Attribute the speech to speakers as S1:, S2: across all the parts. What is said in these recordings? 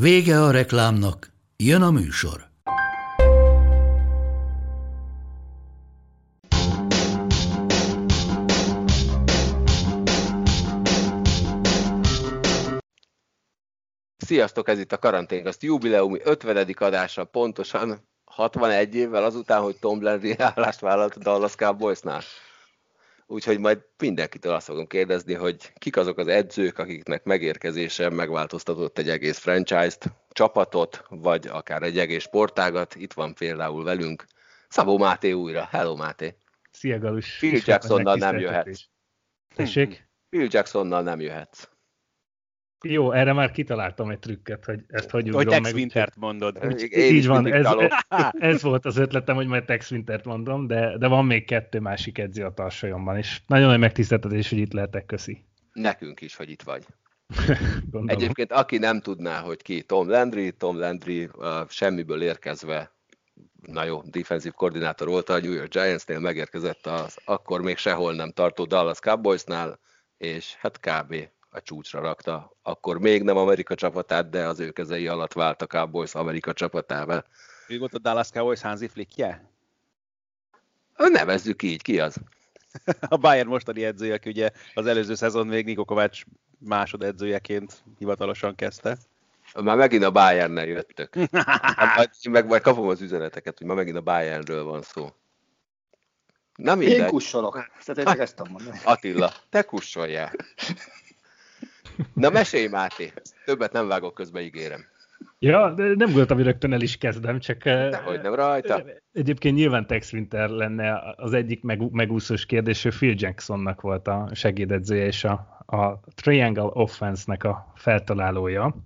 S1: Vége a reklámnak, jön a műsor.
S2: Sziasztok, ez itt a Karanténkaszt jubileumi 50. adása, pontosan 61 évvel azután, hogy Tom Landry állást vállalt Dallas Cowboysnál. Úgyhogy majd mindenkitől azt fogom kérdezni, hogy kik azok az edzők, akiknek megérkezése megváltoztatott egy egész franchise-t, csapatot, vagy akár egy egész sportágat. Itt van például velünk Szabó Máté újra. Hello Máté!
S3: Szia Galus!
S2: Phil Jacksonnal nem jöhetsz.
S3: Tessék?
S2: Phil Jacksonnal nem jöhetsz.
S3: Jó, erre már kitaláltam egy trükket, hogy ezt hogy
S4: Hogy Tex Wintert mondod.
S2: Én
S3: Így van, ez, ez volt az ötletem, hogy majd Tex Wintert mondom, de, de van még kettő másik edző a tarsajomban, és nagyon nagy megtiszteltetés, hogy itt lehetek, köszi.
S2: Nekünk is, hogy itt vagy.
S3: Gondolom.
S2: Egyébként aki nem tudná, hogy ki Tom Landry, Tom Landry uh, semmiből érkezve, na jó, defensív koordinátor volt a New York Giantsnél, megérkezett az akkor még sehol nem tartó Dallas Cowboysnál, és hát kb. A csúcsra rakta. Akkor még nem Amerika csapatát, de az ő kezei alatt vált a Cowboys Amerika csapatával.
S4: Ő volt a Dallas Cowboys Hansi Flickje?
S2: Nevezzük így, ki az?
S4: A Bayern mostani edzője, aki ugye az előző szezon még Niko Kovács másod edzőjeként hivatalosan kezdte.
S2: Már megint a Bayernnel jöttök. Hát majd- meg majd kapom az üzeneteket, hogy már megint a Bayernről van szó. Na
S5: Én kussolok. Csak ezt tudom mondani.
S2: Attila, te kussoljál. Na mesélj, Máté. Többet nem vágok közbe, ígérem.
S3: Ja, de nem gondoltam, hogy rögtön el is kezdem, csak eh,
S2: Dehogy nem rajta.
S3: egyébként nyilván Tex Winter lenne az egyik meg, megúszós kérdés, ő Phil Jacksonnak volt a segédedzője és a, a Triangle Offense-nek a feltalálója.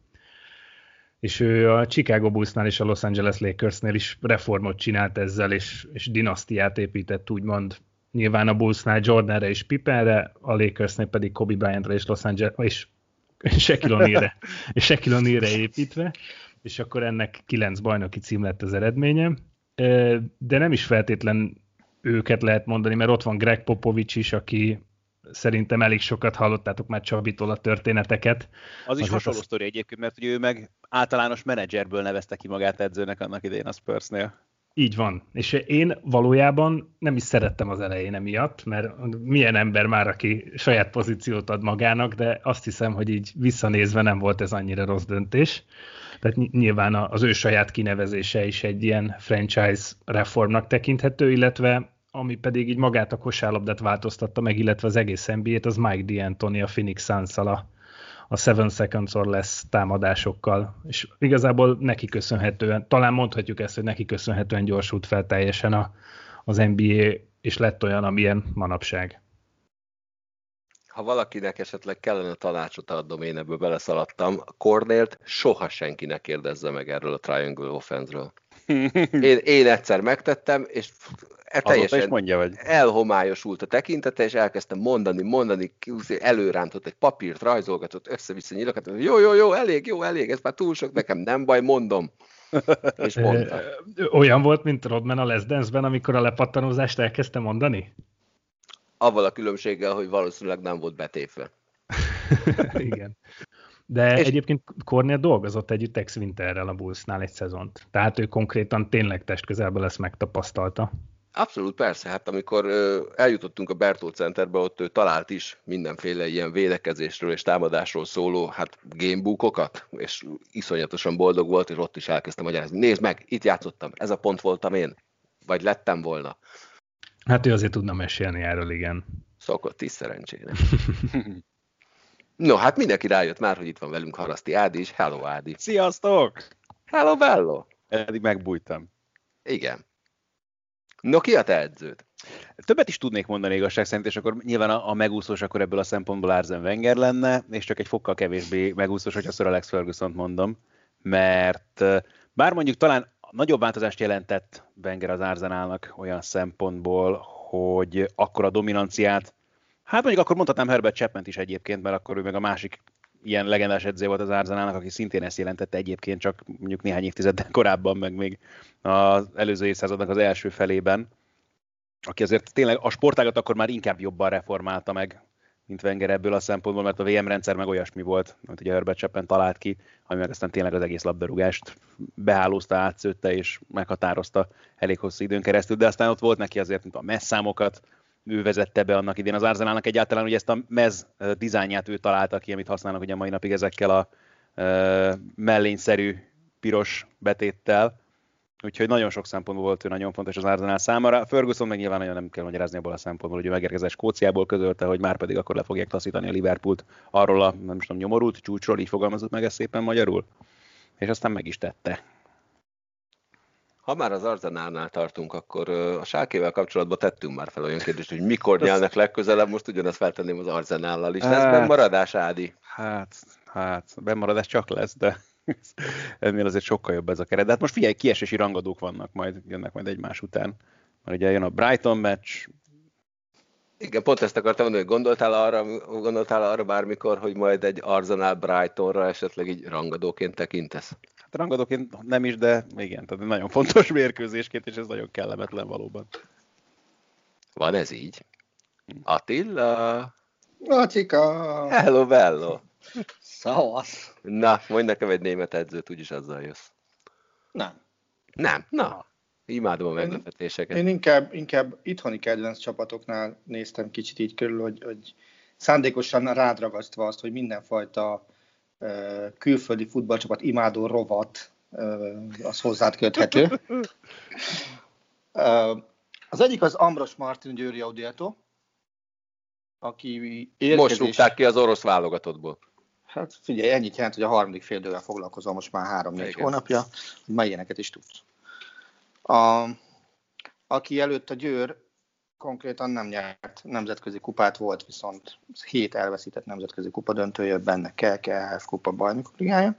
S3: És ő a Chicago Bullsnál és a Los Angeles Lakersnél is reformot csinált ezzel, és, és dinasztiát épített, úgymond. Nyilván a Bullsnál Jordanre és Pippenre, a Lakersnél pedig Kobe Bryantra és Los Angeles, és Shaquille O'Nealre, és Shaquille O'Nealre építve, és akkor ennek kilenc bajnoki cím lett az eredménye. De nem is feltétlen őket lehet mondani, mert ott van Greg Popovich is, aki szerintem elég sokat hallottátok már Csabitól a történeteket.
S4: Az is
S3: Azért
S4: hasonló
S3: az-
S4: sztori egyébként, mert ugye ő meg általános menedzserből nevezte ki magát edzőnek annak idején a Spursnél.
S3: Így van. És én valójában nem is szerettem az elején emiatt, mert milyen ember már, aki saját pozíciót ad magának, de azt hiszem, hogy így visszanézve nem volt ez annyira rossz döntés. Tehát ny- nyilván az ő saját kinevezése is egy ilyen franchise reformnak tekinthető, illetve ami pedig így magát a kosárlabdát változtatta meg, illetve az egész NBA-t, az Mike D'Antoni a Phoenix suns a, a Seven Seconds or Less támadásokkal, és igazából neki köszönhetően, talán mondhatjuk ezt, hogy neki köszönhetően gyorsult fel teljesen a, az NBA, és lett olyan, amilyen manapság.
S2: Ha valakinek esetleg kellene tanácsot adnom, én ebből beleszaladtam, a Cornélt soha senki ne kérdezze meg erről a Triangle Offense-ről. Én, én egyszer megtettem, és
S4: is
S2: teljesen
S4: mondja, vagy?
S2: elhomályosult a tekintete, és elkezdtem mondani, mondani, előrántott egy papírt, rajzolgatott, össze-vissza nyilakat, jó, jó, jó, elég, jó, elég, ez már túl sok, nekem nem baj, mondom. És mondta.
S3: Olyan volt, mint Rodman a Les Dance-ben, amikor a lepattanózást elkezdte mondani?
S2: Avval a különbséggel, hogy valószínűleg nem volt betépve.
S3: Igen. De
S2: És-
S3: egyébként Cornél dolgozott együtt Tex Winterrel a Bullsnál egy szezont. Tehát ő konkrétan tényleg testközelben lesz megtapasztalta.
S2: Abszolút persze, hát amikor ö, eljutottunk a Bertolt Centerbe, ott ő talált is mindenféle ilyen védekezésről és támadásról szóló hát gamebookokat, és iszonyatosan boldog volt, és ott is elkezdtem magyarázni. Nézd meg, itt játszottam, ez a pont voltam én, vagy lettem volna.
S3: Hát ő azért tudna mesélni erről, igen.
S2: Szokott is szerencsére. No, hát mindenki rájött már, hogy itt van velünk Haraszti Ádi is. Hello Ádi.
S4: Sziasztok!
S2: Hello Bello.
S4: Eddig megbújtam.
S2: Igen. No, ki a te edződ?
S4: Többet is tudnék mondani igazság szerint, és akkor nyilván a, a megúszós akkor ebből a szempontból Arzen Wenger lenne, és csak egy fokkal kevésbé megúszós, hogyha Sir Alex ferguson mondom. mert bár mondjuk talán nagyobb változást jelentett Wenger az Arsenalnak olyan szempontból, hogy akkor a dominanciát, hát mondjuk akkor mondhatnám Herbert Chapman is egyébként, mert akkor ő meg a másik ilyen legendás edző volt az Arsenalnak, aki szintén ezt jelentette egyébként, csak mondjuk néhány évtizeddel korábban, meg még az előző évszázadnak az első felében, aki azért tényleg a sportágat akkor már inkább jobban reformálta meg, mint Wenger ebből a szempontból, mert a VM rendszer meg olyasmi volt, amit ugye Herbert Chapman talált ki, ami meg aztán tényleg az egész labdarúgást behálózta, átszőtte és meghatározta elég hosszú időn keresztül, de aztán ott volt neki azért, mint a messzámokat, ő vezette be annak idén az Arsenalnak egyáltalán, hogy ezt a mez dizájnját ő találta ki, amit használnak ugye mai napig ezekkel a mellényszerű piros betéttel. Úgyhogy nagyon sok szempontból volt ő nagyon fontos az Arsenal számára. Ferguson meg nyilván nagyon nem kell magyarázni abból a szempontból, hogy ő megérkezett Skóciából közölte, hogy már pedig akkor le fogják taszítani a Liverpoolt arról a, nem is tudom, nyomorult csúcsról, így fogalmazott meg ezt szépen magyarul. És aztán meg is tette.
S2: Ha már az Arzenálnál tartunk, akkor a Sálkével kapcsolatban tettünk már fel olyan kérdést, hogy mikor nyelnek legközelebb, most ugyanezt feltenném az Arzenállal is. Lesz hát, maradás, Ádi?
S4: Hát, hát, bemaradás csak lesz, de ennél azért sokkal jobb ez a keret. De hát most figyelj, kiesési rangadók vannak majd, jönnek majd egymás után. Mert ugye jön a Brighton meccs,
S2: igen, pont ezt akartam mondani, hogy gondoltál arra, gondoltál arra bármikor, hogy majd egy Arsenal Brightonra esetleg így rangadóként tekintesz?
S4: Hát rangadóként nem is, de igen, tehát nagyon fontos mérkőzésként, és ez nagyon kellemetlen valóban.
S2: Van ez így? Attila?
S5: Attika!
S2: Hello, bello!
S5: Szavasz!
S2: Na, mondj nekem egy német edzőt, úgyis azzal jössz.
S5: Nem.
S2: Nem, na. Imádom a meglepetéseket.
S5: Én, én inkább, inkább itthoni kedvenc csapatoknál néztem kicsit így körül, hogy, hogy szándékosan rádragasztva azt, hogy mindenfajta uh, külföldi futballcsapat imádó rovat az hozzád köthető. az egyik az Ambros Martin Győri Audiato, aki érkezés...
S2: Most rúgták ki az orosz válogatottból.
S5: Hát figyelj, ennyit jelent, hogy a harmadik fél idővel foglalkozom most már három-négy hónapja, hogy ilyeneket is tudsz. A, aki előtt a Győr konkrétan nem nyert nemzetközi kupát, volt viszont hét elveszített nemzetközi kupa döntője, benne KKHF kupa bajnokok ligája,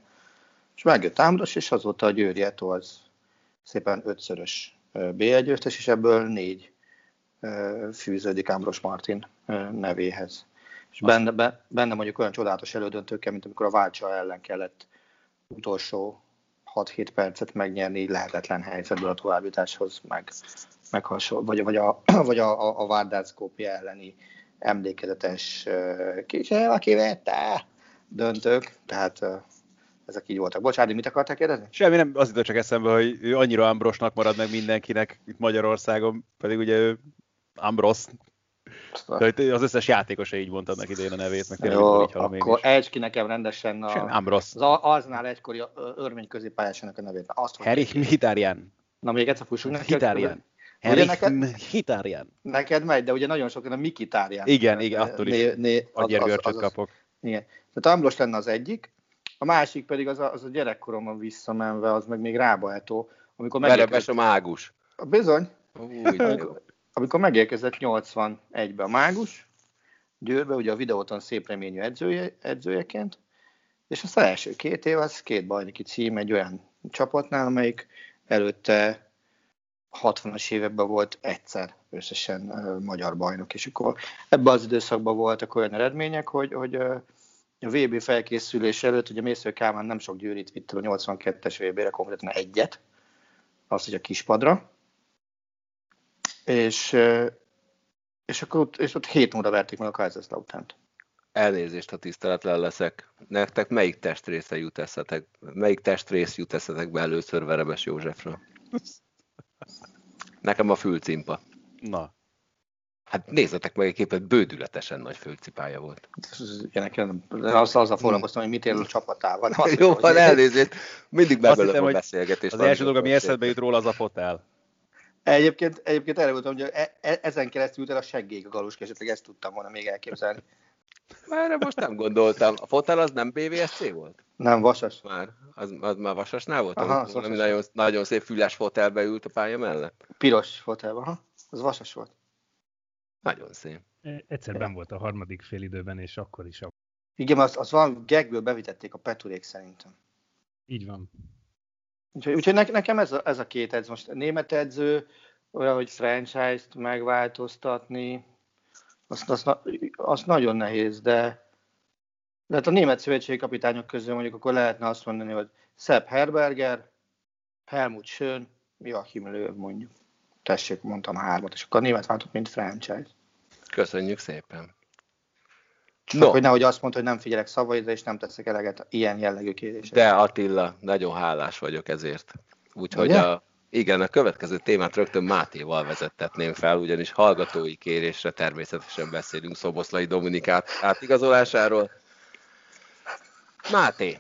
S5: és megjött Ámros, és azóta a Győri Eto az szépen ötszörös B1 győztes, és ebből négy fűződik Ámros Martin nevéhez. És benne, be, benne mondjuk olyan csodálatos elődöntőkkel, mint amikor a Válcsa ellen kellett utolsó 6-7 percet megnyerni lehetetlen helyzetből a továbbjutáshoz, meg, meg hasonló, vagy, vagy a, vagy a, a, a Vardás elleni emlékezetes kis aki vette döntők, tehát ezek így voltak. Bocsánat, mit akarták kérdezni?
S4: Semmi, nem, az jutott csak eszembe, hogy ő annyira Ambrosnak marad meg mindenkinek itt Magyarországon, pedig ugye ő Ambros, de az összes játékosa így mondta annak idején a nevét, meg
S5: tényleg Jó, így akkor ejtsd ki nekem rendesen a,
S4: Ambros.
S5: az Arznál egykori örmény középpályásának a nevét.
S4: Azt Herich Mkhitaryan.
S5: Na még egyszer fussunk
S4: neki. Mkhitaryan. Herich Mkhitaryan.
S5: Neked megy, de ugye nagyon sok a Mkhitaryan.
S4: Igen, igen, attól is né, né, agyérgörcsöt kapok.
S5: Igen. Tehát Ambros lenne az egyik, a másik pedig az a, az a gyerekkoromban visszamenve, az meg még Rábahetó,
S2: amikor megérkezett... a mágus.
S5: Bizony. Úgy, amikor megérkezett 81-be a Mágus, Győrbe, ugye a videóton szép reményű edzője, edzőjeként, és az első két év az két bajnoki cím egy olyan csapatnál, amelyik előtte 60-as években volt egyszer összesen magyar bajnok, és akkor ebben az időszakban voltak olyan eredmények, hogy, hogy a VB felkészülés előtt, ugye Mésző Kálmán nem sok győrit vitt a 82-es VB-re, konkrétan egyet, azt, hogy a kispadra, és, és akkor ott, és ott hét óra verték meg a Kaiserslauternt.
S2: Elnézést, ha tiszteletlen leszek. Nektek melyik testrésze jut eszetek, melyik testrész jut eszetek be először Verebes Józsefről? Nekem a fülcimpa.
S4: Na.
S2: Hát nézzetek meg egy képet, bődületesen nagy fülcipája volt.
S5: Ja, nekem az, azzal foglalkoztam, hogy mit ér a csapatával.
S2: Jó, van elnézést. Mindig bebelem a beszélgetést.
S4: Az első dolog, ami eszedbe jut róla, az a fotel.
S5: Egyébként, egyébként erre voltam, hogy e, e, ezen keresztül jut el a seggék a galuska, esetleg ezt tudtam volna még elképzelni.
S2: Már most nem gondoltam. A fotel az nem BVSC volt?
S5: Nem, Vasas.
S2: Már, az, az már Vasasnál volt? Aha, az nagyon, nagyon szép füles fotelbe ült a pálya mellett?
S5: Piros fotelbe, aha. Az Vasas volt.
S2: Nagyon szép.
S3: E, egyszer ben volt a harmadik fél időben, és akkor is. A...
S5: Igen, az, az van, gegből bevitették a Peturék szerintem.
S3: Így van.
S5: Úgyhogy, úgyhogy nekem ez a, ez a két edző. Most a német edző, olyan, hogy franchise-t megváltoztatni, azt, azt, azt nagyon nehéz, de, de hát a német szövetségi kapitányok közül mondjuk akkor lehetne azt mondani, hogy Sepp Herberger, Helmut Schön, Joachim Löw mondjuk. Tessék, mondtam hármat, és akkor a német váltott, mint franchise.
S2: Köszönjük szépen.
S5: Csak no. hogy nehogy azt mondta, hogy nem figyelek szavaidra, és nem teszek eleget ilyen jellegű kérdésre.
S2: De Attila, nagyon hálás vagyok ezért. Úgyhogy a, igen, a következő témát rögtön Mátéval vezettetném fel, ugyanis hallgatói kérésre természetesen beszélünk Szoboszlai Dominikát átigazolásáról. Máté,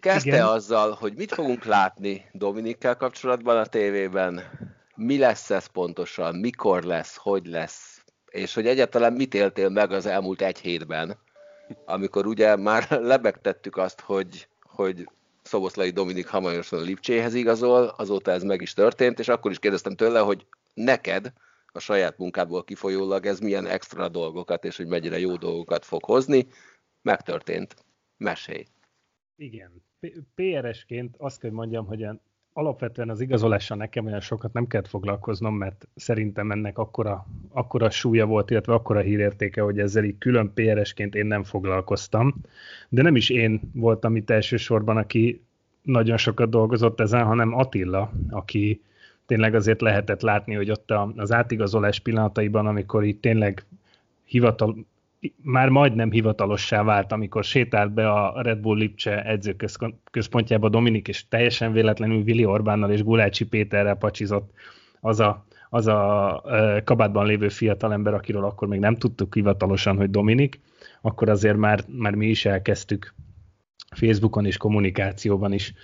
S2: kezdte Igen. azzal, hogy mit fogunk látni Dominikkel kapcsolatban a tévében, mi lesz ez pontosan, mikor lesz, hogy lesz, és hogy egyáltalán mit éltél meg az elmúlt egy hétben, amikor ugye már lebegtettük azt, hogy, hogy Szoboszlai Dominik hamarosan a Lipcséhez igazol, azóta ez meg is történt, és akkor is kérdeztem tőle, hogy neked a saját munkából kifolyólag ez milyen extra dolgokat, és hogy mennyire jó dolgokat fog hozni. Megtörtént. Mesélj.
S3: Igen. PRS-ként azt kell mondjam, hogy alapvetően az igazolással nekem olyan sokat nem kellett foglalkoznom, mert szerintem ennek akkora, akkora súlya volt, illetve akkora hírértéke, hogy ezzel így külön PRS-ként én nem foglalkoztam. De nem is én voltam itt elsősorban, aki nagyon sokat dolgozott ezen, hanem Attila, aki tényleg azért lehetett látni, hogy ott az átigazolás pillanataiban, amikor itt tényleg hivatal, már majdnem hivatalossá vált, amikor sétált be a Red Bull Lipcse edzőközpontjába Dominik, és teljesen véletlenül Vili Orbánnal és Gulácsi Péterrel pacsizott az a, az a kabátban lévő fiatalember, akiről akkor még nem tudtuk hivatalosan, hogy Dominik, akkor azért már, már mi is elkezdtük Facebookon és kommunikációban is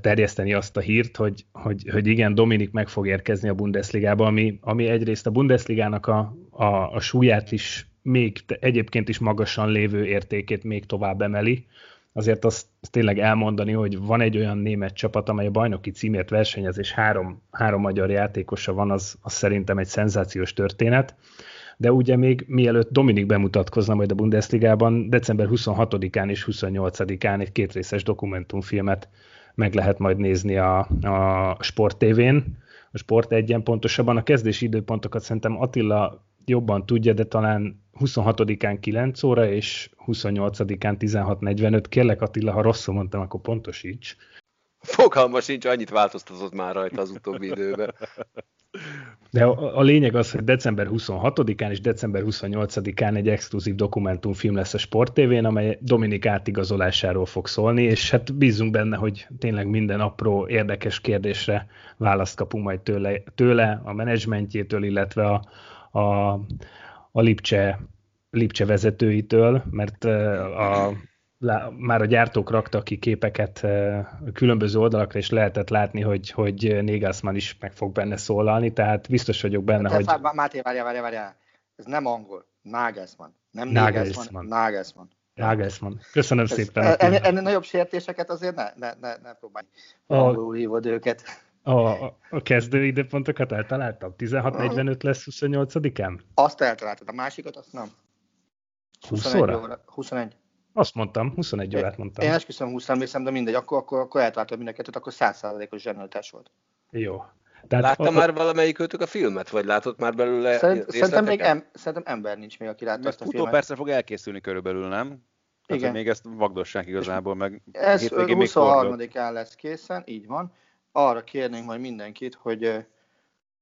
S3: terjeszteni azt a hírt, hogy, hogy, hogy igen, Dominik meg fog érkezni a Bundesligába, ami, ami egyrészt a Bundesligának a, a, a súlyát is még egyébként is magasan lévő értékét még tovább emeli. Azért azt, tényleg elmondani, hogy van egy olyan német csapat, amely a bajnoki címért versenyez, és három, három magyar játékosa van, az, az szerintem egy szenzációs történet. De ugye még mielőtt Dominik bemutatkozna majd a Bundesligában, december 26-án és 28-án egy kétrészes dokumentumfilmet meg lehet majd nézni a, a Sport TV-n, a Sport egyen pontosabban. A kezdési időpontokat szerintem Attila jobban tudja, de talán 26-án 9 óra, és 28-án 16.45. Kérlek Attila, ha rosszul mondtam, akkor pontosíts.
S2: Fogalma sincs, annyit változtatott már rajta az utóbbi időben.
S3: De a, a lényeg az, hogy december 26-án és december 28-án egy exkluzív dokumentumfilm lesz a Sport TV-n, amely Dominik átigazolásáról fog szólni, és hát bízunk benne, hogy tényleg minden apró érdekes kérdésre választ kapunk majd tőle, tőle a menedzsmentjétől, illetve a, a, a Lipcse, Lipcse vezetőitől, mert a, már a gyártók raktak ki képeket különböző oldalakra, és lehetett látni, hogy, hogy Négelsmann is meg fog benne szólalni, tehát biztos vagyok benne,
S5: hogy... Fár, Máté, várjál, várjál, várjál. Ez nem angol. Nagelsmann. Nem Nagelsmann. Nagelsmann.
S3: Nagelsmann. Köszönöm Ez, szépen.
S5: Ennél, ennél nagyobb sértéseket azért ne, ne, ne, ne próbálj. Angolul hívod őket.
S3: A, a kezdő időpontokat eltaláltam? 16.45 lesz 28-án?
S5: Azt eltaláltad, a másikat azt nem.
S3: 21 óra?
S5: óra? 21.
S3: Azt mondtam, 21 órát mondtam.
S5: Én esküszöm 20 emlékszem, de mindegy, akkor, akkor, akkor eltaláltad mind a kettőt, akkor 100%-os zsenialitás volt.
S3: Jó.
S2: Tehát Látta a, már valamelyik őtök a filmet, vagy látott már belőle
S5: Szerint, szerintem, még em, szerintem ember nincs még, aki látta azt a filmet.
S4: percre fog elkészülni körülbelül, nem? Tehát, Igen. még ezt vagdossák igazából, meg
S5: Ez 23-án lesz készen, így van arra kérnénk majd mindenkit, hogy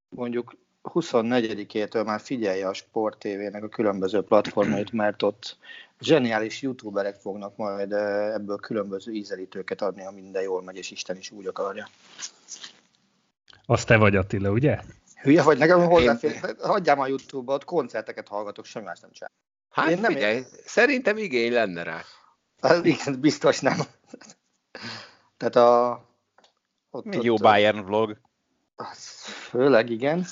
S5: mondjuk 24-től már figyelje a Sport TV-nek a különböző platformait, mert ott zseniális youtuberek fognak majd ebből különböző ízelítőket adni, ha minden jól megy, és Isten is úgy akarja.
S3: Azt te vagy Attila, ugye?
S5: Hülye vagy, nekem hozzáfér. Én... Hagyjál már YouTube-ot, koncerteket hallgatok, semmi más nem csinál.
S2: Hát Én nem figyelj, ér... szerintem igény lenne rá.
S5: Az, igen, biztos nem. Tehát a,
S4: ott, Egy ott, jó Bayern vlog.
S5: Főleg, igen.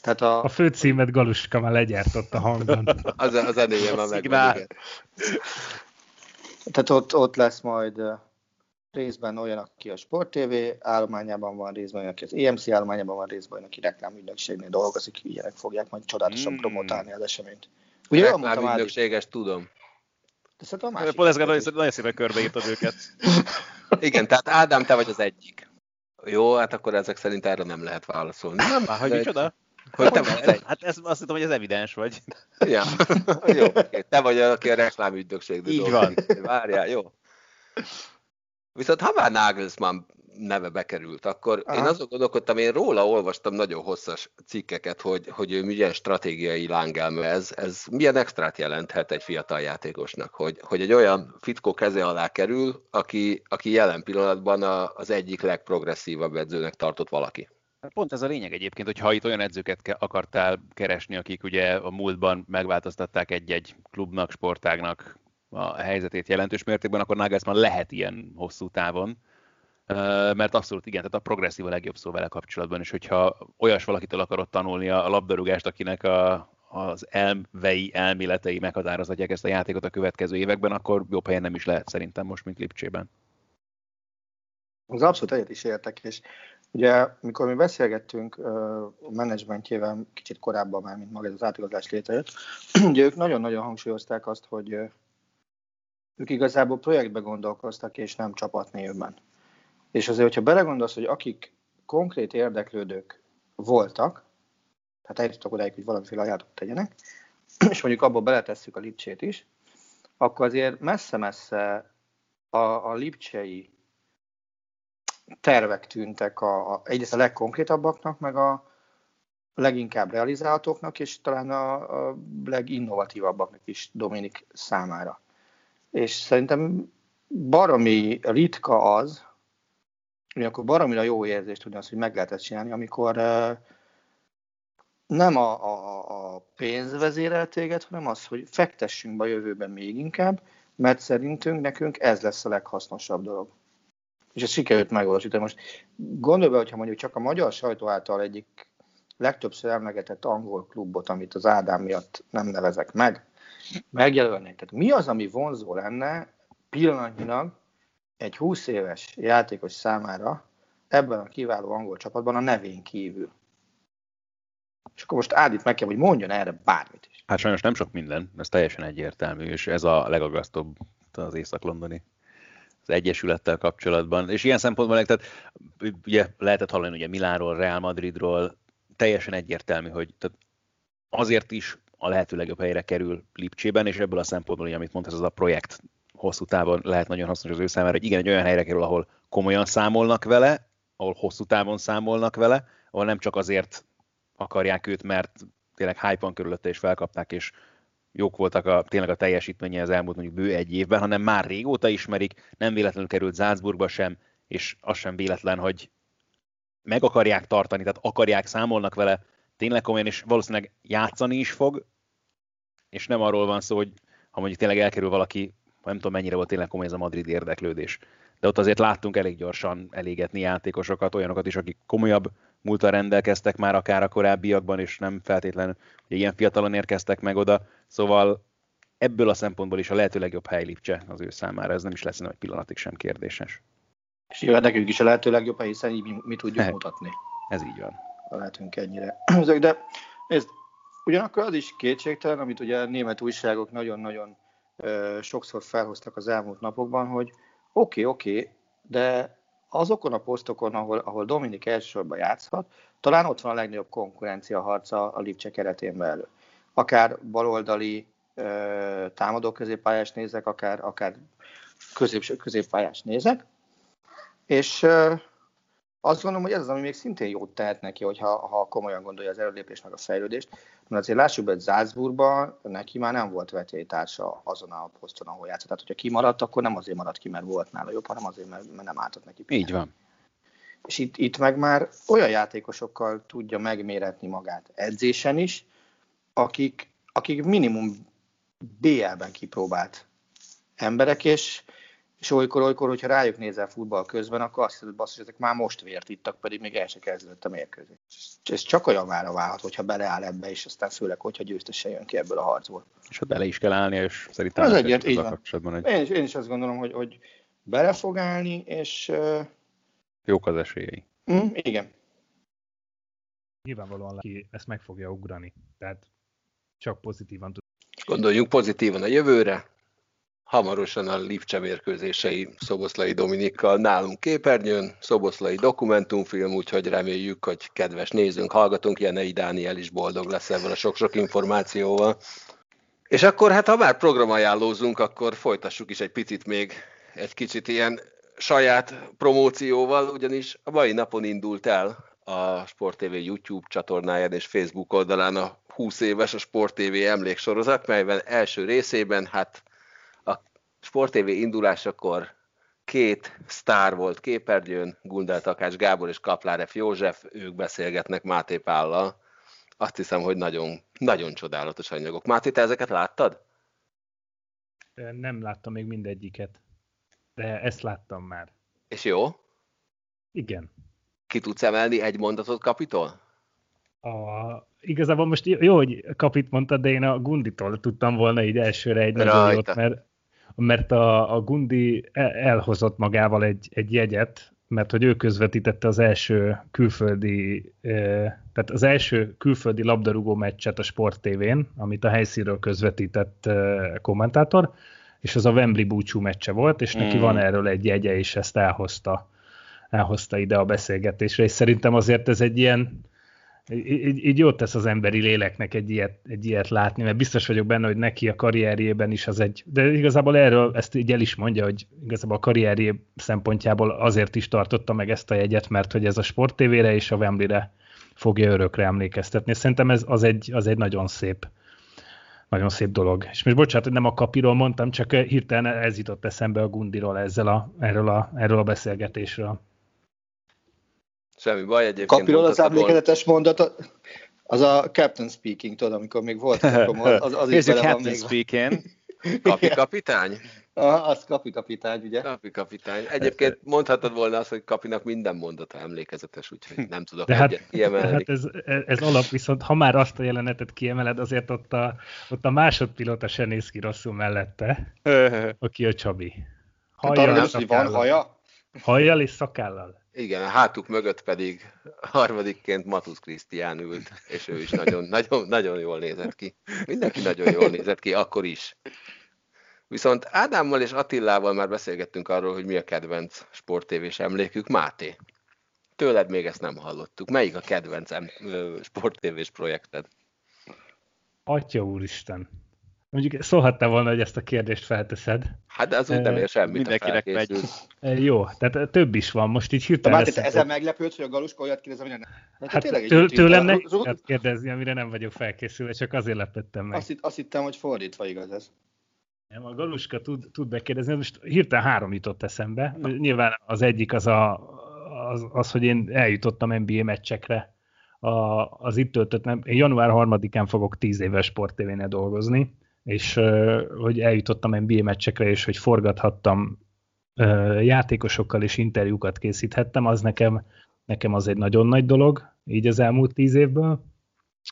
S3: Tehát a... a főcímet Galuska már legyártott a hangban.
S2: az, az zenéje megvan, igen.
S5: Tehát ott, ott lesz majd részben olyan, aki a Sport TV állományában van, részben olyan, aki az EMC állományában van, részben olyan, aki reklámügynökségnél dolgozik, ilyenek fogják majd csodálatosan mm. promotálni az eseményt.
S2: Ugye reklámügynökséges, tudom.
S4: De szerintem a másik. Pont nagyon, nagyon szépen körbeírtad őket.
S2: Igen, tehát Ádám, te vagy az egyik. Jó, hát akkor ezek szerint erre nem lehet válaszolni. Nem,
S4: Már, hogy micsoda?
S2: Hogy te vagy az egy.
S4: Hát ez, azt hiszem, hogy ez evidens vagy.
S2: Ja. jó, te vagy, aki a reklámügynökség.
S4: Így van.
S2: Várjál, jó. Viszont ha már Nagelsmann neve bekerült, akkor Aha. én azon gondolkodtam, én róla olvastam nagyon hosszas cikkeket, hogy, hogy ő milyen stratégiai lángelme ez, ez milyen extrát jelenthet egy fiatal játékosnak, hogy, hogy egy olyan fickó keze alá kerül, aki, aki jelen pillanatban a, az egyik legprogresszívabb edzőnek tartott valaki.
S4: Pont ez a lényeg egyébként, hogy ha itt olyan edzőket akartál keresni, akik ugye a múltban megváltoztatták egy-egy klubnak, sportágnak a helyzetét jelentős mértékben, akkor Nagelsmann lehet ilyen hosszú távon mert abszolút igen, tehát a progresszív a legjobb szó vele kapcsolatban, és hogyha olyas valakitől akarod tanulni a labdarúgást, akinek a, az elmvei elméletei meghatározhatják ezt a játékot a következő években, akkor jobb helyen nem is lehet szerintem most, mint Lipcsében.
S5: Az abszolút egyet is értek, és ugye, mikor mi beszélgettünk a menedzsmentjével kicsit korábban már, mint maga ez az átigazás létrejött, ugye ők nagyon-nagyon hangsúlyozták azt, hogy ők igazából projektbe gondolkoztak, és nem csapatnévben. És azért, hogyha belegondolsz, hogy akik konkrét érdeklődők voltak, tehát eljutottak odáig, hogy valamiféle ajánlatot tegyenek, és mondjuk abból beletesszük a lipcsét is, akkor azért messze-messze a, a lipcsei tervek tűntek a, a, egyrészt a legkonkrétabbaknak, meg a leginkább realizálhatóknak, és talán a, a leginnovatívabbaknak is Dominik számára. És szerintem baromi ritka az, akkor baromira jó érzés tudni azt, hogy meg lehet ezt csinálni, amikor nem a, a, a pénz vezérel téged, hanem az, hogy fektessünk be a jövőben még inkább, mert szerintünk nekünk ez lesz a leghasznosabb dolog. És ez sikerült megvalósítani. Most gondolj be, hogyha mondjuk csak a magyar sajtó által egyik legtöbbször emlegetett angol klubot, amit az Ádám miatt nem nevezek meg, megjelölnék. Tehát mi az, ami vonzó lenne pillanatnyilag egy 20 éves játékos számára ebben a kiváló angol csapatban a nevén kívül. És akkor most Ádit meg kell, hogy mondjon erre bármit is.
S4: Hát sajnos nem sok minden, ez teljesen egyértelmű, és ez a legagasztóbb az Észak-Londoni az Egyesülettel kapcsolatban. És ilyen szempontból tehát, ugye lehetett hallani ugye Milánról, Real Madridról, teljesen egyértelmű, hogy tehát azért is a lehető legjobb helyre kerül Lipcsében, és ebből a szempontból, amit mondtad, az a projekt hosszú távon lehet nagyon hasznos az ő számára, hogy igen, egy olyan helyre kerül, ahol komolyan számolnak vele, ahol hosszú távon számolnak vele, ahol nem csak azért akarják őt, mert tényleg hype körülötte és felkapták, és jók voltak a, tényleg a teljesítménye az elmúlt mondjuk bő egy évben, hanem már régóta ismerik, nem véletlenül került Salzburgba sem, és az sem véletlen, hogy meg akarják tartani, tehát akarják, számolnak vele tényleg komolyan, és valószínűleg játszani is fog, és nem arról van szó, hogy ha mondjuk tényleg elkerül valaki nem tudom mennyire volt tényleg komoly ez a Madrid érdeklődés. De ott azért láttunk elég gyorsan elégetni játékosokat, olyanokat is, akik komolyabb múltal rendelkeztek már akár a korábbiakban, és nem feltétlenül hogy ilyen fiatalon érkeztek meg oda. Szóval ebből a szempontból is a lehető legjobb hely Lipcse az ő számára. Ez nem is lesz egy pillanatig sem kérdéses.
S5: És nyilván nekünk is a lehető legjobb hely, hiszen így mi, mi tudjuk
S4: Ez-
S5: mutatni.
S4: Ez így van.
S5: ha lehetünk ennyire. De ez ugyanakkor az is kétségtelen, amit ugye a német újságok nagyon-nagyon sokszor felhoztak az elmúlt napokban, hogy oké, okay, oké, okay, de azokon a posztokon, ahol, ahol Dominik elsősorban játszhat, talán ott van a legnagyobb konkurencia harca a Lipcse keretén belül. Akár baloldali ö, támadó középpályás nézek, akár, akár középső középpályás nézek, és ö, azt gondolom, hogy ez az, ami még szintén jót tehet neki, hogyha, ha komolyan gondolja az előlépést meg a fejlődést. Mert azért lássuk be, hogy Salzburgban neki már nem volt vetélytársa azon a poszton, ahol játszott. Tehát, hogyha kimaradt, akkor nem azért maradt ki, mert volt nála jobb, hanem azért, mert, mert nem álltott neki.
S4: Így van.
S5: És itt, itt meg már olyan játékosokkal tudja megméretni magát edzésen is, akik, akik minimum BL-ben kipróbált emberek, és, és olykor-olykor, hogyha rájuk nézel futball közben, akkor azt hiszed, basszus, ezek már most vért ittak, pedig még el se kezdődött a mérkőzés. Ez csak olyan vára válhat, hogyha beleáll ebbe, és aztán főleg, hogyha győztesen jön ki ebből a harcból.
S4: És ott bele is kell állni, és szerintem
S5: Az
S4: ez
S5: egyért, így
S4: a
S5: van.
S4: egy
S5: Én is, én is azt gondolom, hogy, hogy bele fog állni, és uh,
S4: jók az esélyei.
S5: mm, igen.
S3: Nyilvánvalóan ki ezt meg fogja ugrani. Tehát csak pozitívan tud.
S2: Gondoljunk pozitívan a jövőre. Hamarosan a Lipcse mérkőzései Szoboszlai Dominikkal nálunk képernyőn, Szoboszlai dokumentumfilm, úgyhogy reméljük, hogy kedves nézőnk, hallgatunk, Jenei Dániel is boldog lesz ebből a sok-sok információval. És akkor hát, ha már programajánlózunk, akkor folytassuk is egy picit még egy kicsit ilyen saját promócióval, ugyanis a mai napon indult el a Sport TV YouTube csatornáján és Facebook oldalán a 20 éves a Sport TV emléksorozat, melyben első részében hát a Sport TV indulásakor két sztár volt képernyőn, Gundel Takács Gábor és Kaplárev József, ők beszélgetnek Máté Pállal. Azt hiszem, hogy nagyon, nagyon csodálatos anyagok. Máté, te ezeket láttad?
S3: Nem láttam még mindegyiket, de ezt láttam már.
S2: És jó?
S3: Igen.
S2: Ki tudsz emelni egy mondatot kapitól?
S3: A, igazából most jó, hogy kapit mondtad, de én a Gunditól tudtam volna így elsőre egy nagyon jót, mert, mert a, a Gundi elhozott magával egy, egy jegyet, mert hogy ő közvetítette az első külföldi, tehát az első külföldi labdarúgó meccset a Sport TV-n, amit a helyszínről közvetített kommentátor, és az a Wembley búcsú meccse volt, és neki mm. van erről egy jegye, és ezt elhozta, elhozta ide a beszélgetésre, és szerintem azért ez egy ilyen, így, így jót tesz az emberi léleknek egy ilyet, egy ilyet látni, mert biztos vagyok benne, hogy neki a karrierjében is az egy, de igazából erről ezt így el is mondja, hogy igazából a karrierje szempontjából azért is tartotta meg ezt a jegyet, mert hogy ez a Sport TV-re és a Wembley-re fogja örökre emlékeztetni. Szerintem ez az egy, az egy nagyon szép, nagyon szép dolog. És most bocsánat, hogy nem a kapiról mondtam, csak hirtelen ez jutott eszembe a Gundiról ezzel a, erről, a, erről a beszélgetésről.
S2: Semmi baj, egyébként
S5: Kapiról az emlékezetes mondat, az a Captain Speaking, tudod, amikor még volt, akkor az, az
S4: is bele van még. Speaking.
S2: Kapi kapitány?
S5: Ah, az kapi kapitány, ugye?
S2: Kapi kapitány. Egyébként mondhatod volna azt, hogy kapinak minden mondata emlékezetes, úgyhogy nem tudok
S3: De hát, kiemelni. Hát ez, ez alap, viszont ha már azt a jelenetet kiemeled, azért ott a, ott a másodpilóta se néz ki rosszul mellette, aki a Csabi.
S5: Hajjal, hát van haja?
S3: Hajjal és szakállal.
S2: Igen, a hátuk mögött pedig harmadikként Matusz Krisztián ült, és ő is nagyon, nagyon, nagyon jól nézett ki. Mindenki nagyon jól nézett ki, akkor is. Viszont Ádámmal és Attillával már beszélgettünk arról, hogy mi a kedvenc sporttévés emlékük. Máté, tőled még ezt nem hallottuk. Melyik a kedvenc sporttévés projekted?
S3: Atya úristen. Mondjuk szólhattál volna, hogy ezt a kérdést felteszed.
S2: Hát de az úgy nem ér semmit,
S4: Mindenkinek megy.
S3: Jó, tehát több is van. Most így hirtelen...
S5: Már te ezen meglepődsz, hogy a Galuska olyat kérdez, amire
S3: nem... Hát, hát től, tőlem ne kérdezni, amire nem vagyok felkészülve, csak azért lepettem meg.
S5: Azt, hitt, azt hittem, hogy fordítva igaz ez.
S3: Nem, a Galuska tud, tud bekérdezni, most hirtelen három jutott eszembe. Na. Nyilván az egyik az, a, az, az, hogy én eljutottam NBA meccsekre a, az itt töltött, nem, én január 3-án fogok 10 éves sporttévénél dolgozni, és hogy eljutottam NBA meccsekre, és hogy forgathattam játékosokkal és interjúkat készíthettem, az nekem, nekem az egy nagyon nagy dolog, így az elmúlt tíz évből.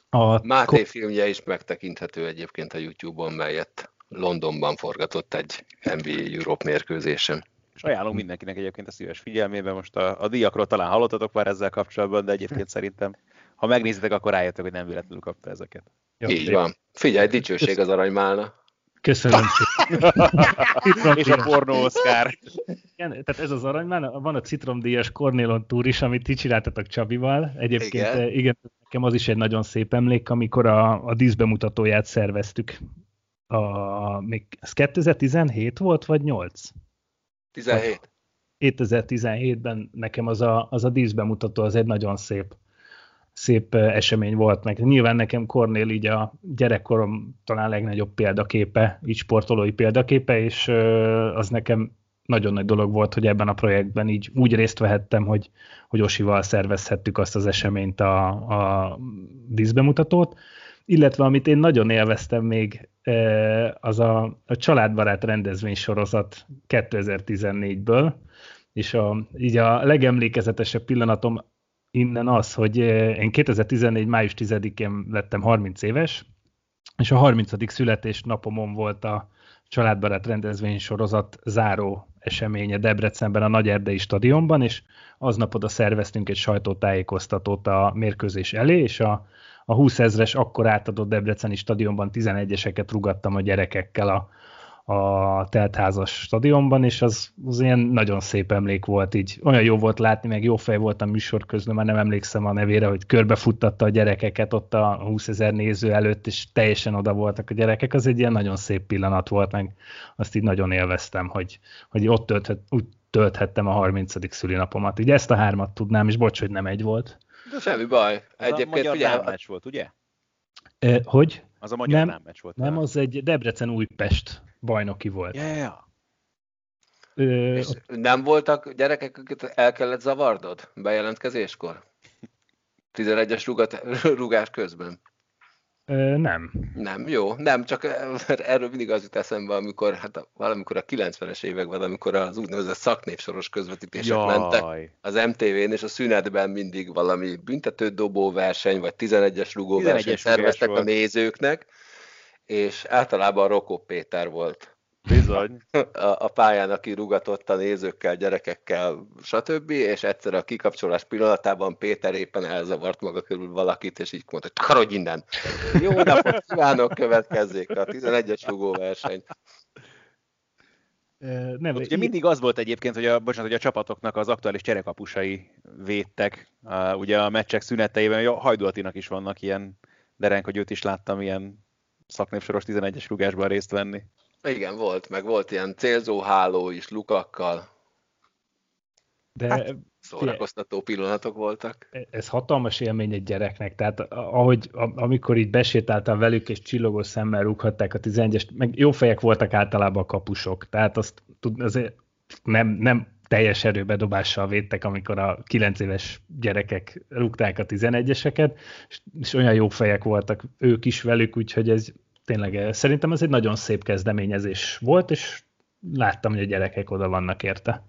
S2: A Máté filmje is megtekinthető egyébként a YouTube-on, melyet Londonban forgatott egy NBA Europe mérkőzésen.
S4: És ajánlom mindenkinek egyébként a szíves figyelmébe. Most a, a díjakról talán hallottatok már ezzel kapcsolatban, de egyébként szerintem, ha megnézitek, akkor rájöttek, hogy nem véletlenül kapta ezeket.
S2: Jó, Így van. Figyelj, dicsőség az aranymálna.
S3: Köszönöm
S4: szépen. és a pornó Oscar.
S3: Igen, tehát ez az aranymálna. Van a citromdíjas Cornélon túr is, amit ti csináltatok Csabival. Egyébként igen. Igen, nekem az is egy nagyon szép emlék, amikor a, a díszbemutatóját szerveztük. A, még ez 2017 volt, vagy 8?
S2: 17.
S3: 2017-ben nekem az a, az a díszbemutató az egy nagyon szép szép esemény volt meg. Nyilván nekem Kornél így a gyerekkorom talán legnagyobb példaképe, így sportolói példaképe, és az nekem nagyon nagy dolog volt, hogy ebben a projektben így úgy részt vehettem, hogy, hogy Osival szervezhettük azt az eseményt, a, a díszbemutatót, illetve amit én nagyon élveztem még, az a, a családbarát rendezvénysorozat 2014-ből, és a, így a legemlékezetesebb pillanatom innen az, hogy én 2014. május 10-én lettem 30 éves, és a 30. születésnapomon volt a családbarát rendezvény sorozat záró eseménye Debrecenben a Nagy Erdei stadionban, és aznap oda szerveztünk egy sajtótájékoztatót a mérkőzés elé, és a, a 20 ezres akkor átadott Debreceni stadionban 11-eseket rugattam a gyerekekkel a, a teltházas stadionban, és az, az ilyen nagyon szép emlék volt, így olyan jó volt látni, meg jó fej volt a műsor közben, már nem emlékszem a nevére, hogy körbefuttatta a gyerekeket ott a 20 ezer néző előtt, és teljesen oda voltak a gyerekek, az egy ilyen nagyon szép pillanat volt, meg azt így nagyon élveztem, hogy, hogy ott tölthet, úgy tölthettem a 30. szülinapomat. Így ezt a hármat tudnám, és bocs, hogy nem egy volt.
S2: De semmi baj.
S4: Egyébként a magyar meccs volt, ugye?
S3: Eh, hogy?
S4: Az a magyar
S3: nem,
S4: meccs volt.
S3: Nem, az egy Debrecen-Újpest bajnoki volt.
S4: Ja.
S3: Ö,
S2: És nem voltak gyerekek, akiket el kellett zavardod bejelentkezéskor? 11-es rugat, rugás közben.
S3: ö, nem.
S2: Nem, jó, nem, csak erről mindig az jut eszembe, amikor, hát a- valamikor a 90-es években, amikor az úgynevezett szaknépsoros közvetítések mentek
S4: Jaj.
S2: az MTV-n, és a szünetben mindig valami büntetődobó verseny, vagy 11-es rugó verseny
S4: 11-es
S2: szerveztek a
S4: volt.
S2: nézőknek, és általában Rokó Péter volt
S4: Bizony.
S2: a, a pályán, aki rugatott a nézőkkel, gyerekekkel, stb. És egyszer a kikapcsolás pillanatában Péter éppen elzavart maga körül valakit, és így mondta, hogy takarodj innen! Jó napot kívánok, következzék a 11-es rugóverseny.
S3: Nem,
S4: Ott ugye mindig az volt egyébként, hogy a, bocsánat, hogy a csapatoknak az aktuális cserekapusai védtek. Uh, ugye a meccsek szüneteiben, a Hajdú Attinak is vannak ilyen derenk, hogy őt is láttam ilyen szaknépsoros 11-es rugásban részt venni.
S2: Igen, volt, meg volt ilyen célzóháló is lukakkal,
S3: de
S4: hát,
S2: szórakoztató pillanatok voltak.
S3: ez hatalmas élmény egy gyereknek, tehát ahogy, amikor így besétáltam velük, és csillogó szemmel rúghatták a 11-est, meg jó fejek voltak általában a kapusok, tehát azt tud, azért nem, nem teljes erőbedobással védtek, amikor a 9 éves gyerekek rúgták a 11-eseket, és, olyan jó fejek voltak ők is velük, úgyhogy ez tényleg eh, szerintem ez egy nagyon szép kezdeményezés volt, és láttam, hogy a gyerekek oda vannak érte.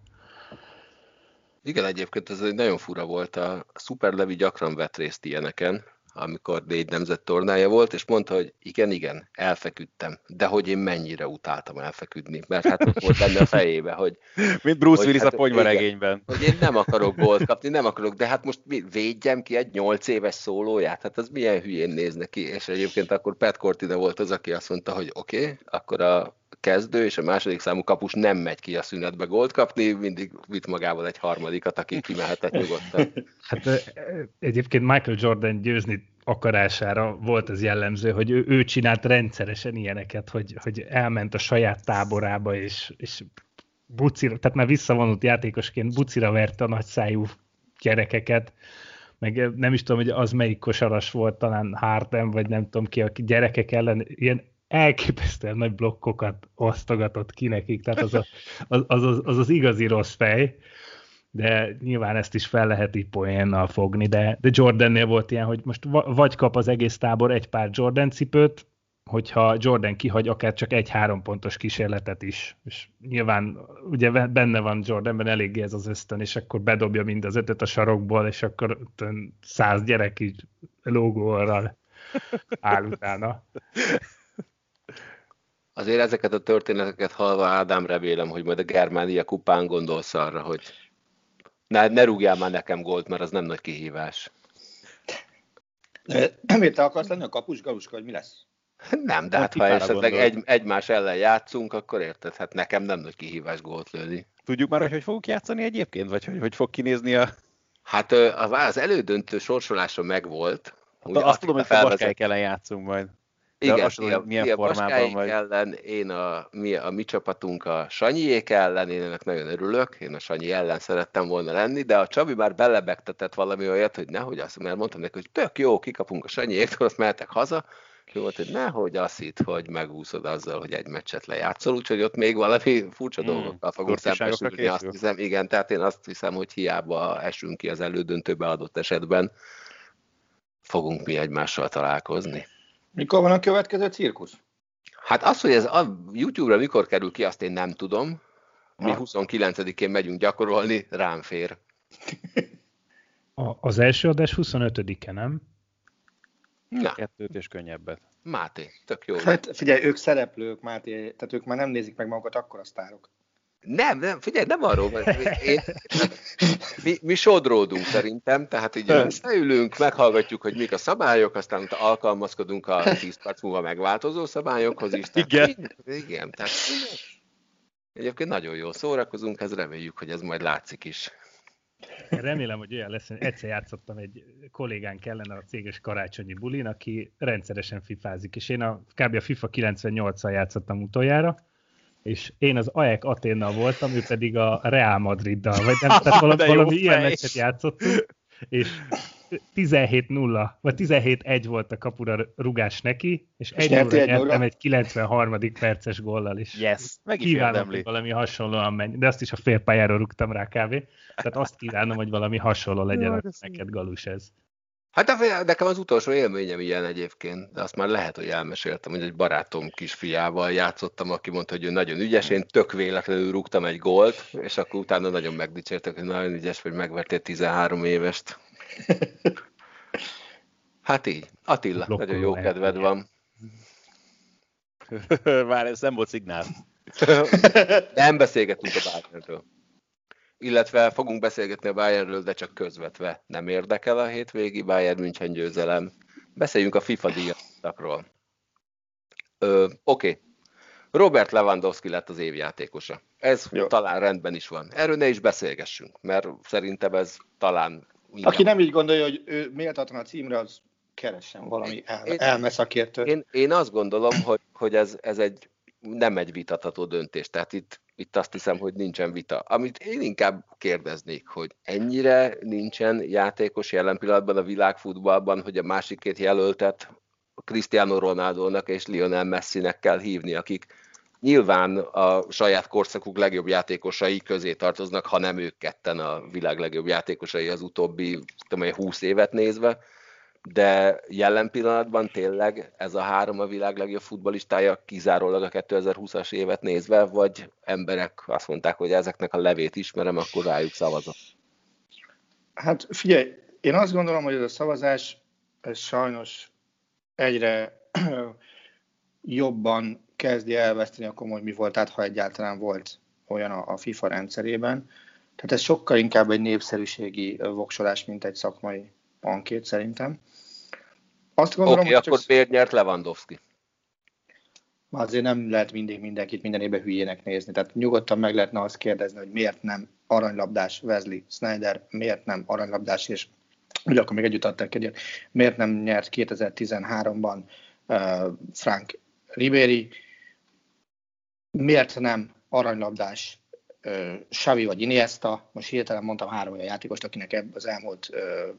S2: Igen, egyébként ez egy nagyon fura volt. A Super Levi gyakran vett részt ilyeneken, amikor négy nemzet tornája volt, és mondta, hogy igen, igen, elfeküdtem, de hogy én mennyire utáltam elfeküdni, mert hát ott volt benne a fejébe, hogy,
S4: Mint Bruce
S2: Hogy
S4: Willis
S2: hát
S4: a ponyvaregényben.
S2: hogy én nem akarok gólt kapni, nem akarok, de hát most mi, védjem ki egy nyolc éves szólóját, hát az milyen hülyén néz neki, és egyébként akkor Pat Cortina volt az, aki azt mondta, hogy oké, okay, akkor a kezdő és a második számú kapus nem megy ki a szünetbe gólt kapni, mindig vitt magával egy harmadikat, aki kimehetett nyugodtan.
S3: Hát egyébként Michael Jordan győzni akarására volt ez jellemző, hogy ő, ő csinált rendszeresen ilyeneket, hogy, hogy elment a saját táborába, és, és bucira, tehát már visszavonult játékosként bucira verte a nagyszájú gyerekeket, meg nem is tudom, hogy az melyik kosaras volt, talán Harden, vagy nem tudom ki, aki gyerekek ellen ilyen elképesztően nagy blokkokat osztogatott ki nekik, tehát az a, az, az, az, az, az igazi rossz fej, de nyilván ezt is fel lehet így poénnal fogni, de, de Jordannél volt ilyen, hogy most va- vagy kap az egész tábor egy pár Jordan cipőt, hogyha Jordan kihagy akár csak egy három pontos kísérletet is. És nyilván ugye benne van Jordanben eléggé ez az ösztön, és akkor bedobja mind az ötöt a sarokból, és akkor száz gyerek így lógóral áll utána.
S2: Azért ezeket a történeteket hallva Ádám remélem, hogy majd a Germánia kupán gondolsz arra, hogy ne, ne rúgjál már nekem gólt, mert az nem nagy kihívás.
S5: Miért te akarsz lenni a kapus, Galuska, hogy mi lesz?
S2: Nem, de hát ha esetleg egy, egymás ellen játszunk, akkor érted, hát nekem nem nagy kihívás gólt lőni.
S4: Tudjuk már, hogy hogy fogunk játszani egyébként? Vagy hogy, hogy fog kinézni a...
S2: Hát az elődöntő sorsolása megvolt. Ugye
S4: azt tudom, hogy a
S2: felvezet-
S4: Baskáik ellen játszunk majd. De
S2: Igen,
S4: azt tudom, milyen
S2: ti a
S4: formában vagy.
S2: ellen, én a mi, a mi csapatunk a Sanyiék ellen, én ennek nagyon örülök, én a Sanyi ellen szerettem volna lenni, de a Csabi már belebegtetett valami olyat, hogy nehogy azt, mert mondtam neki, hogy tök jó, kikapunk a Sanyiéktól, azt mehetek haza, ő volt, hogy nehogy azt hitt, hogy megúszod azzal, hogy egy meccset lejátszol, úgyhogy ott még valami furcsa
S4: Hmm,
S2: dolgokkal fogunk szembesülni, azt hiszem, igen, tehát én azt hiszem, hogy hiába esünk ki az elődöntőbe adott esetben, fogunk mi egymással találkozni.
S5: Mikor van a következő cirkusz?
S2: Hát az, hogy ez a YouTube-ra mikor kerül ki, azt én nem tudom. Mi
S5: Ha.
S2: 29-én megyünk gyakorolni, rám fér.
S3: A, az első adás 25-e, nem?
S2: Na,
S4: Kettőt és könnyebbet.
S2: Máté, tök jó.
S5: Hát figyelj, ők szereplők, Máté, tehát ők már nem nézik meg magukat akkor a sztárok.
S2: Nem, nem, figyelj, nem arról van. Én, mi, mi sodródunk szerintem, tehát így összeülünk, meghallgatjuk, hogy mik a szabályok, aztán alkalmazkodunk a 10 perc múlva megváltozó szabályokhoz is.
S4: Tehát, igen.
S2: Igen, tehát egyébként nagyon jól szórakozunk, ez reméljük, hogy ez majd látszik is.
S3: Remélem, hogy olyan lesz, hogy egyszer játszottam egy kollégánk ellen a céges karácsonyi bulin, aki rendszeresen fifázik, és én a, kb. a FIFA 98-al játszottam utoljára, és én az AEK Aténnal voltam, ő pedig a Real Madriddal, vagy nem, tehát valami, valami ilyen meccset játszottunk, és 17-0, vagy 17-1 volt a kapura rugás neki, és, és egy óra nyertem egy 93. perces góllal is.
S4: Yes, meg is
S3: Kívánom, hogy valami hasonlóan menj, de azt is a félpályáról rúgtam rá kávé. Tehát azt kívánom, hogy valami hasonló legyen Jó, neked, Galus ez.
S2: Hát de nekem az utolsó élményem ilyen egyébként, de azt már lehet, hogy elmeséltem, hogy egy barátom kisfiával játszottam, aki mondta, hogy ő nagyon ügyes, én tök véletlenül rúgtam egy gólt, és akkor utána nagyon megdicsértek, hogy nagyon ügyes, hogy megvertél 13 évest. Hát így. Attila, Blokkoló nagyon jó kedved van.
S4: Várj, ez nem volt szignál.
S2: nem beszélgetünk a Bayernről. Illetve fogunk beszélgetni a Bayernről, de csak közvetve. Nem érdekel a hétvégi Bayern München győzelem. Beszéljünk a FIFA díjatokról. Oké. Okay. Robert Lewandowski lett az évjátékosa. Ez Jó. talán rendben is van. Erről ne is beszélgessünk, mert szerintem ez talán
S5: aki nem így gondolja, hogy ő méltatlan a címre, az keressen valami el, én, elmeszakértőt.
S2: Én, én azt gondolom, hogy, hogy ez, ez egy nem egy vitatható döntés. Tehát itt, itt azt hiszem, hogy nincsen vita. Amit én inkább kérdeznék, hogy ennyire nincsen játékos jelen pillanatban a világfutballban, hogy a másik két jelöltet Cristiano Ronaldo-nak és Lionel Messi-nek kell hívni, akik nyilván a saját korszakuk legjobb játékosai közé tartoznak, ha nem ők ketten a világ legjobb játékosai az utóbbi tudom, 20 évet nézve, de jelen pillanatban tényleg ez a három a világ legjobb futbalistája kizárólag a 2020-as évet nézve, vagy emberek azt mondták, hogy ezeknek a levét ismerem, akkor rájuk szavazok.
S5: Hát figyelj, én azt gondolom, hogy ez a szavazás ez sajnos egyre jobban kezdi elveszteni a komoly mi volt, tehát ha egyáltalán volt olyan a, a FIFA rendszerében. Tehát ez sokkal inkább egy népszerűségi voksolás, mint egy szakmai ankét szerintem.
S2: Azt gondolom, okay, akkor csak... miért nyert Lewandowski?
S5: Azért nem lehet mindig mindenkit minden évben hülyének nézni. Tehát nyugodtan meg lehetne azt kérdezni, hogy miért nem aranylabdás Wesley Snyder, miért nem aranylabdás, és ugye akkor még együtt adták egy miért nem nyert 2013-ban uh, Frank Ribery, miért nem aranylabdás uh, Xavi vagy Iniesta, most hirtelen mondtam három olyan játékost, akinek ebben az elmúlt uh,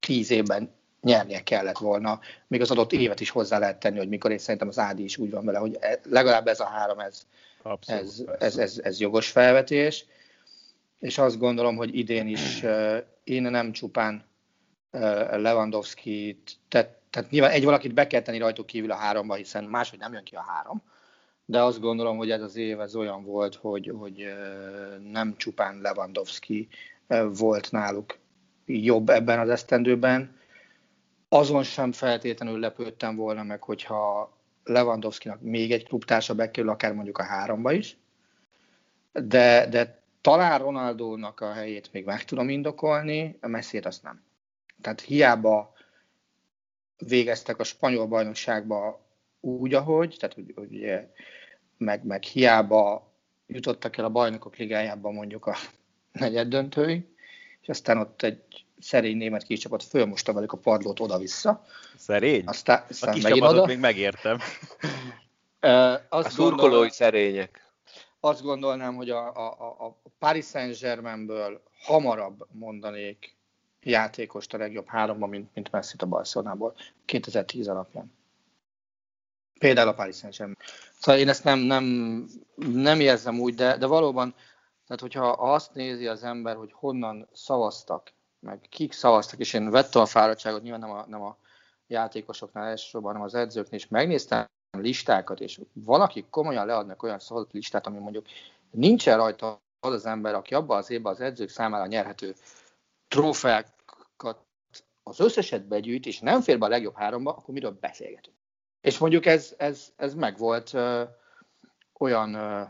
S5: tíz évben nyernie kellett volna, még az adott évet is hozzá lehet tenni, hogy mikor, és szerintem az Ádi is úgy van vele, hogy e, legalább ez a három, ez, Abszolút, ez, ez, ez, ez jogos felvetés, és azt gondolom, hogy idén is én nem csupán Lewandowski, tehát, tehát nyilván egy valakit be kell tenni rajtuk kívül a háromba, hiszen máshogy nem jön ki a három, de azt gondolom, hogy ez az év ez olyan volt, hogy, hogy nem csupán Lewandowski volt náluk jobb ebben az esztendőben, azon sem feltétlenül lepődtem volna meg, hogyha Lewandowski-nak még egy klubtársa bekerül, akár mondjuk a háromba is, de, de talán Ronaldónak a helyét még meg tudom indokolni, a messzét azt nem. Tehát hiába végeztek a spanyol bajnokságba úgy, ahogy, tehát hogy, hogy meg, meg hiába jutottak el a bajnokok ligájába mondjuk a negyed döntői, aztán ott egy szerény német kis csapat fölmosta velük a padlót oda-vissza.
S4: Szerény?
S5: Aztán, aztán
S4: a kis csapatot még megértem.
S2: uh, azt a szurkolói gondolom, szerények.
S5: Azt gondolnám, hogy a, a, a Paris Saint-Germainből hamarabb mondanék játékost a legjobb háromban, mint, mint messi a Barcelonából 2010 alapján. Például a Paris Saint-Germain. Szóval én ezt nem, nem, nem érzem úgy, de, de valóban, tehát hogyha azt nézi az ember, hogy honnan szavaztak meg kik szavaztak, és én vettem a fáradtságot, nyilván nem a, nem a játékosoknál elsősorban, hanem az edzőknél, és megnéztem listákat, és valaki komolyan leadnak olyan szavazati listát, ami mondjuk nincsen rajta az az ember, aki abban az évben az edzők számára nyerhető trófeákat az összeset begyűjt, és nem fér be a legjobb háromba, akkor miről beszélgetünk? És mondjuk ez, ez, ez meg volt ö, olyan ö,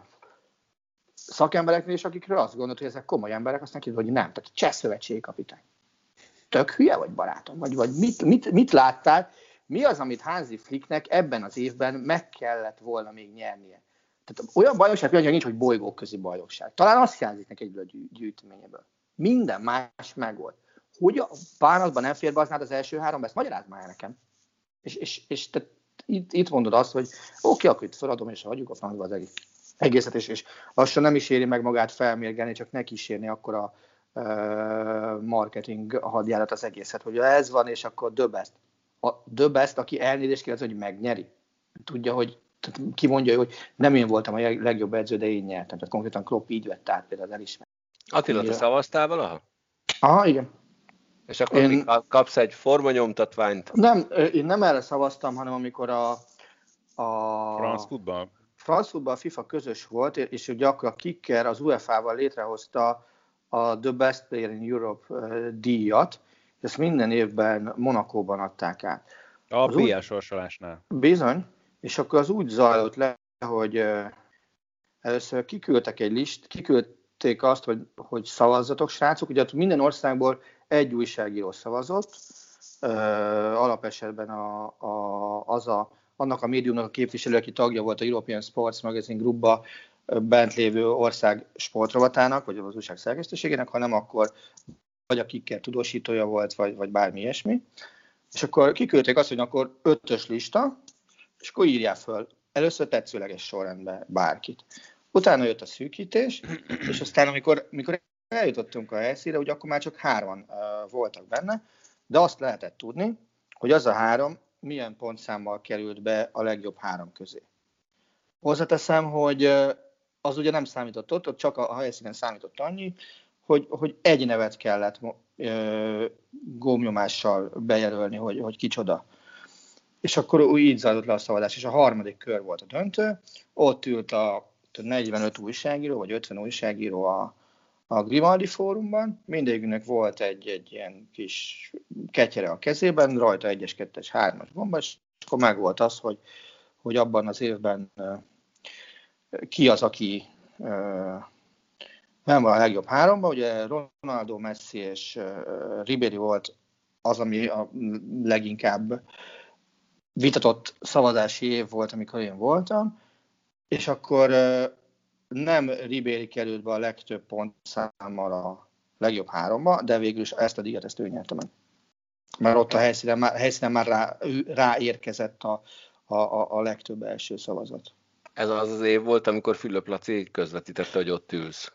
S5: szakembereknél is, akikről azt gondolt, hogy ezek komoly emberek, aztán kiderül, hogy nem. Tehát cseh szövetségi kapitány. Tök hülye vagy barátom? Vagy, vagy mit, mit, mit láttál? Mi az, amit Hansi Flicknek ebben az évben meg kellett volna még nyernie? Tehát olyan bajnokság például nincs, hogy bolygóközi bajnokság. Talán azt hiányzik neki egyből a gyűjteményéből. Minden más megvolt. Hogy a bánatban nem fér be az első három, ezt magyarázd már nekem. És, és, és te itt, itt mondod azt, hogy oké, okay, akkor itt feladom, és hagyjuk a francba az egész, egészet, és, és lassan nem is éri meg magát felmérgelni, csak ne kísérni akkor a uh, marketing hadjárat az egészet, hogy ez van, és akkor best. A best, aki elnézést kérdez, hogy megnyeri. Tudja, hogy tehát ki mondja, hogy nem én voltam a legjobb edző, de én nyertem. Tehát konkrétan Klopp így vett át például az elismerést.
S2: Attila, te szavaztál valaha?
S5: Aha, igen.
S2: És akkor én... kapsz egy formanyomtatványt?
S5: Nem, én nem erre szavaztam, hanem amikor a, a
S4: France Football.
S5: France Football FIFA közös volt, és ugye akkor a Kicker az UEFA-val létrehozta a The Best Player in Europe díjat, és ezt minden évben Monakóban adták át.
S4: A BL sorsolásnál.
S5: Bizony, és akkor az úgy zajlott le, hogy először kiküldtek egy list, kiküldték azt, hogy, hogy szavazzatok, srácok. Ugye minden országból egy újságíró szavazott, alapesetben a, a, az a, annak a médiumnak a képviselő, aki tagja volt a European Sports Magazine Groupba bent lévő ország sportrovatának, vagy az újság szerkesztőségének, hanem akkor vagy a kicker tudósítója volt, vagy, vagy bármi ilyesmi. És akkor kiküldték azt, hogy akkor ötös lista, és akkor írják föl először tetszőleges sorrendben bárkit. Utána jött a szűkítés, és aztán amikor, amikor eljutottunk a helyszínre, hogy akkor már csak hárman uh, voltak benne, de azt lehetett tudni, hogy az a három milyen pontszámmal került be a legjobb három közé. Hozzáteszem, hogy az ugye nem számított ott, ott csak a helyszínen számított annyi, hogy, hogy egy nevet kellett gómnyomással bejelölni, hogy, hogy kicsoda. És akkor úgy így zajlott le a szavazás, és a harmadik kör volt a döntő, ott ült a 45 újságíró, vagy 50 újságíró a, a Grimaldi fórumban, mindegyiknek volt egy, egy ilyen kis ketyere a kezében, rajta 1-es, 2-es, 3-as gomba, és akkor meg volt az, hogy, hogy abban az évben ki az, aki nem van a legjobb háromban, ugye Ronaldo, Messi és Ribery volt az, ami a leginkább vitatott szavazási év volt, amikor én voltam, és akkor nem Ribéry került be a legtöbb pontszámmal a legjobb háromba, de végül is ezt a díjat ezt ő nyerte meg. Mert ott a helyszínen már, helyszínen már rá, ráérkezett a, a, a, a legtöbb első szavazat.
S2: Ez az az év volt, amikor Fülöp Laci közvetítette, hogy ott ülsz.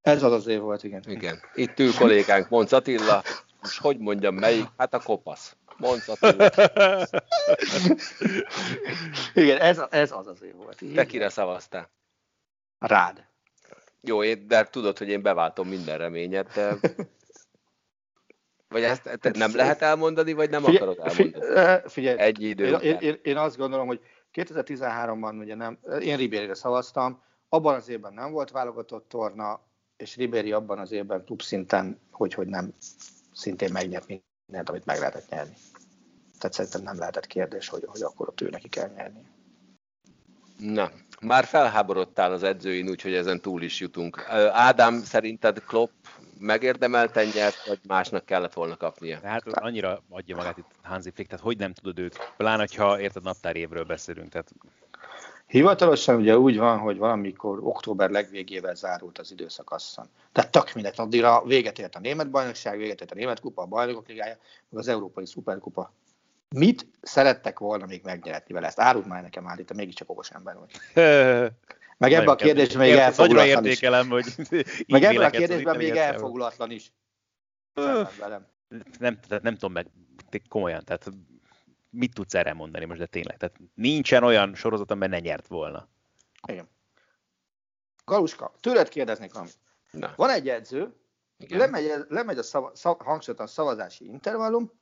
S5: Ez az az év volt, igen.
S2: Igen. Itt ül kollégánk, Monc Attila, most hogy mondjam melyik? Hát a kopasz. Monc Attila.
S5: igen, ez, ez az az év volt.
S2: Te kire szavaztál?
S5: Rád.
S2: Jó, én, de tudod, hogy én beváltom minden reményet, de... Vagy ezt te nem lehet elmondani, vagy nem figyelj, akarod elmondani?
S5: Figyelj,
S2: Egy idő
S5: én, én, én, én azt gondolom, hogy 2013-ban ugye nem, én Ribérire szavaztam, abban az évben nem volt válogatott torna, és Ribéry abban az évben klub szinten, hogy, hogy nem szintén megnyert mindent, amit meg lehetett nyerni. Tehát szerintem nem lehetett kérdés, hogy, hogy akkor ott ő neki kell nyerni.
S2: Na, már felháborodtál az edzőin, úgyhogy ezen túl is jutunk. Ádám, szerinted Klopp megérdemelten nyert, vagy másnak kellett volna kapnia?
S4: Hát annyira adja magát itt Hansi Flick, tehát hogy nem tudod őt, pláne, ha érted naptár évről beszélünk, tehát
S5: Hivatalosan ugye úgy van, hogy valamikor október legvégével zárult az időszakasszon. Tehát tök mindegy, addigra véget ért a német bajnokság, véget ért a német kupa, a bajnokok ligája, meg az európai szuperkupa. Mit szerettek volna még megnyerni vele? Ezt árult már nekem állít, mégiscsak okos ember vagy. Meg ebben a kérdésben még elfogulatlan is.
S4: értékelem, hogy
S5: Meg ebben a kérdésben még elfogulatlan is.
S4: Nem, nem, nem tudom meg, komolyan, tehát mit tudsz erre mondani most, de tényleg? Tehát nincsen olyan sorozat, amiben ne nyert volna.
S5: Igen. Galuska, tőled kérdeznék valamit. Na. Van egy edző, lemegy, lemegy a szava, szav, hangsúlyozatlan szavazási intervallum,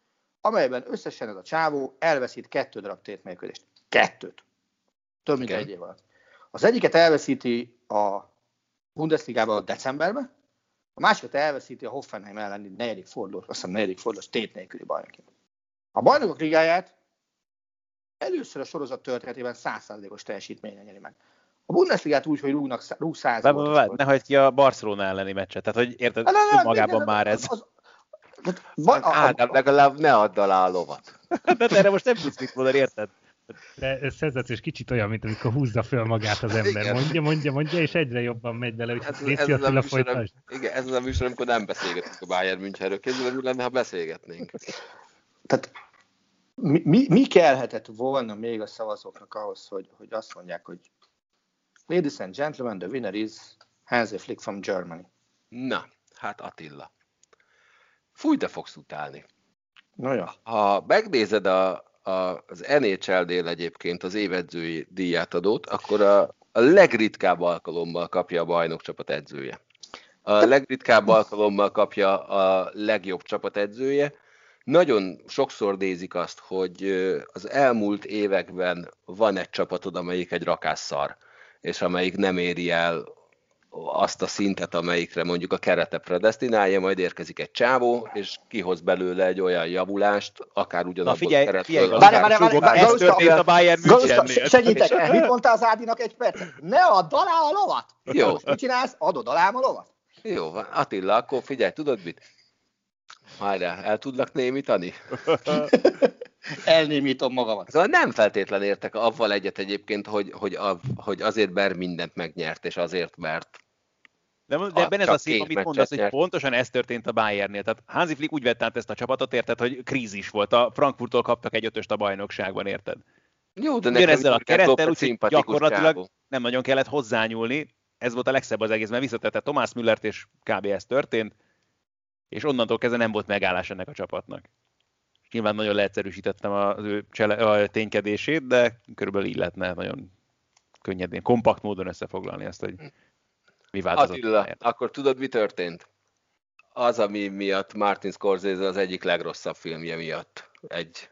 S5: amelyben összesen ez a csávó elveszít kettő darab tétmérkőzést. Kettőt. Több mint Igen. egy év alatt. Az egyiket elveszíti a Bundesliga-ban decemberben, a másikat elveszíti a Hoffenheim elleni negyedik fordulós, azt hiszem negyedik fordulós tét nélküli bajnokin. A bajnokok ligáját először a sorozat történetében 100%-os teljesítményen nyeri meg. a Bundesligát úgy, hogy rúgnak, rúg száz
S4: Ne hagyd ki a Barcelona elleni meccset, tehát hogy érted, ne, ne, magában már ez. Az,
S2: az, Ádám, legalább ne add alá a lovat.
S4: de erre most nem tudsz mit mondani, érted?
S3: De ez szenzációs kicsit olyan, mint amikor húzza föl magát az ember. Igen. Mondja, mondja, mondja, és egyre jobban megy bele, hogy
S2: ez, ez, ez a műsor, Igen, ez az a műsor, amikor nem beszélgetünk a Bayern Münchenről. Kézzel mi lenne, ha beszélgetnénk?
S5: Tehát mi, mi, mi kellhetett volna még a szavazóknak ahhoz, hogy, hogy azt mondják, hogy Ladies and gentlemen, the winner is Hansi Flick from Germany.
S2: Na, hát Attila. Fúj, de fogsz utálni.
S5: Na ja.
S2: Ha megnézed a, a, az NHL-nél egyébként az évedzői díját adót, akkor a, a legritkább alkalommal kapja a bajnok csapat edzője. A legritkább alkalommal kapja a legjobb csapat edzője. Nagyon sokszor nézik azt, hogy az elmúlt években van egy csapatod, amelyik egy rakásszar, és amelyik nem éri el azt a szintet, amelyikre mondjuk a kerete predestinálja, majd érkezik egy csávó, és kihoz belőle egy olyan javulást, akár ugyanabban
S4: a keretből. Figyelj, várj, várj, várj, várj, ez történt a Bayern Münchennél.
S5: Segítek, mit mondtál az Ádinak egy percet? Ne add alá a lovat!
S2: Jó.
S5: Most mit csinálsz? Adod alá a lovat?
S2: Jó, van. Attila, akkor figyelj, tudod mit? Várjál, el tudlak némítani?
S5: Elnémítom magamat.
S2: Szóval nem feltétlen értek avval egyet egyébként, hogy, hogy, a, hogy azért ber mindent megnyert, és azért mert
S4: de, de ebben ez a szép, amit mondasz, hogy pontosan ez történt a Bayernnél. Tehát Hansi Flick úgy vett át ezt a csapatot, érted, hogy krízis volt. A Frankfurttól kaptak egy ötöst a bajnokságban, érted?
S2: Jó, de nekem ezzel a kerettel,
S4: úgyhogy gyakorlatilag csávó. nem nagyon kellett hozzányúlni. Ez volt a legszebb az egész, mert visszatette Tomás Müllert, és kb. ez történt, és onnantól kezdve nem volt megállás ennek a csapatnak. Nyilván nagyon leegyszerűsítettem az ő csele, a ténykedését, de körülbelül így lehetne nagyon könnyedén, kompakt módon összefoglalni ezt, hogy mi változott?
S2: Attila, akkor tudod, mi történt? Az, ami miatt Martin Scorsese az egyik legrosszabb filmje miatt, egy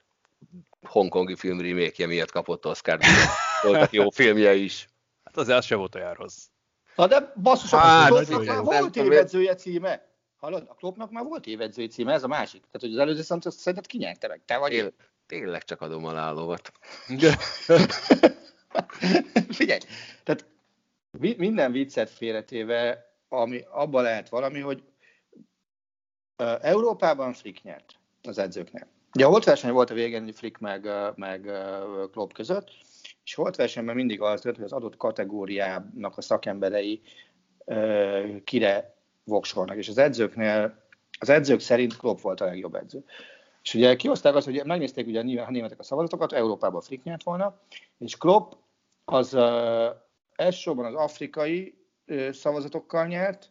S2: hongkongi film remake miatt kapott Oscar Voltak jó filmje is.
S4: Hát azért az se volt olyan rossz.
S5: Na de basszus, hát, a már volt évedzője címe. Hallod? A Kloppnak már volt évedzői címe, ez a másik. Tehát, hogy az előző szemtet szerinted kinyerte meg? Te vagy
S2: én? Tényleg csak adom alá a lovat.
S5: Figyelj, tehát minden viccet félretéve, ami abban lehet valami, hogy Európában Flick nyert az edzőknél. Ugye a holt verseny volt a végén Flick meg, meg Klopp között, és holt versenyben mindig az volt, hogy az adott kategóriának a szakemberei kire voksolnak, és az edzőknél, az edzők szerint Klopp volt a legjobb edző. És ugye kihozták azt, hogy megnézték ugye a németek a szavazatokat, Európában Flick nyert volna, és Klopp az elsősorban az afrikai szavazatokkal nyert,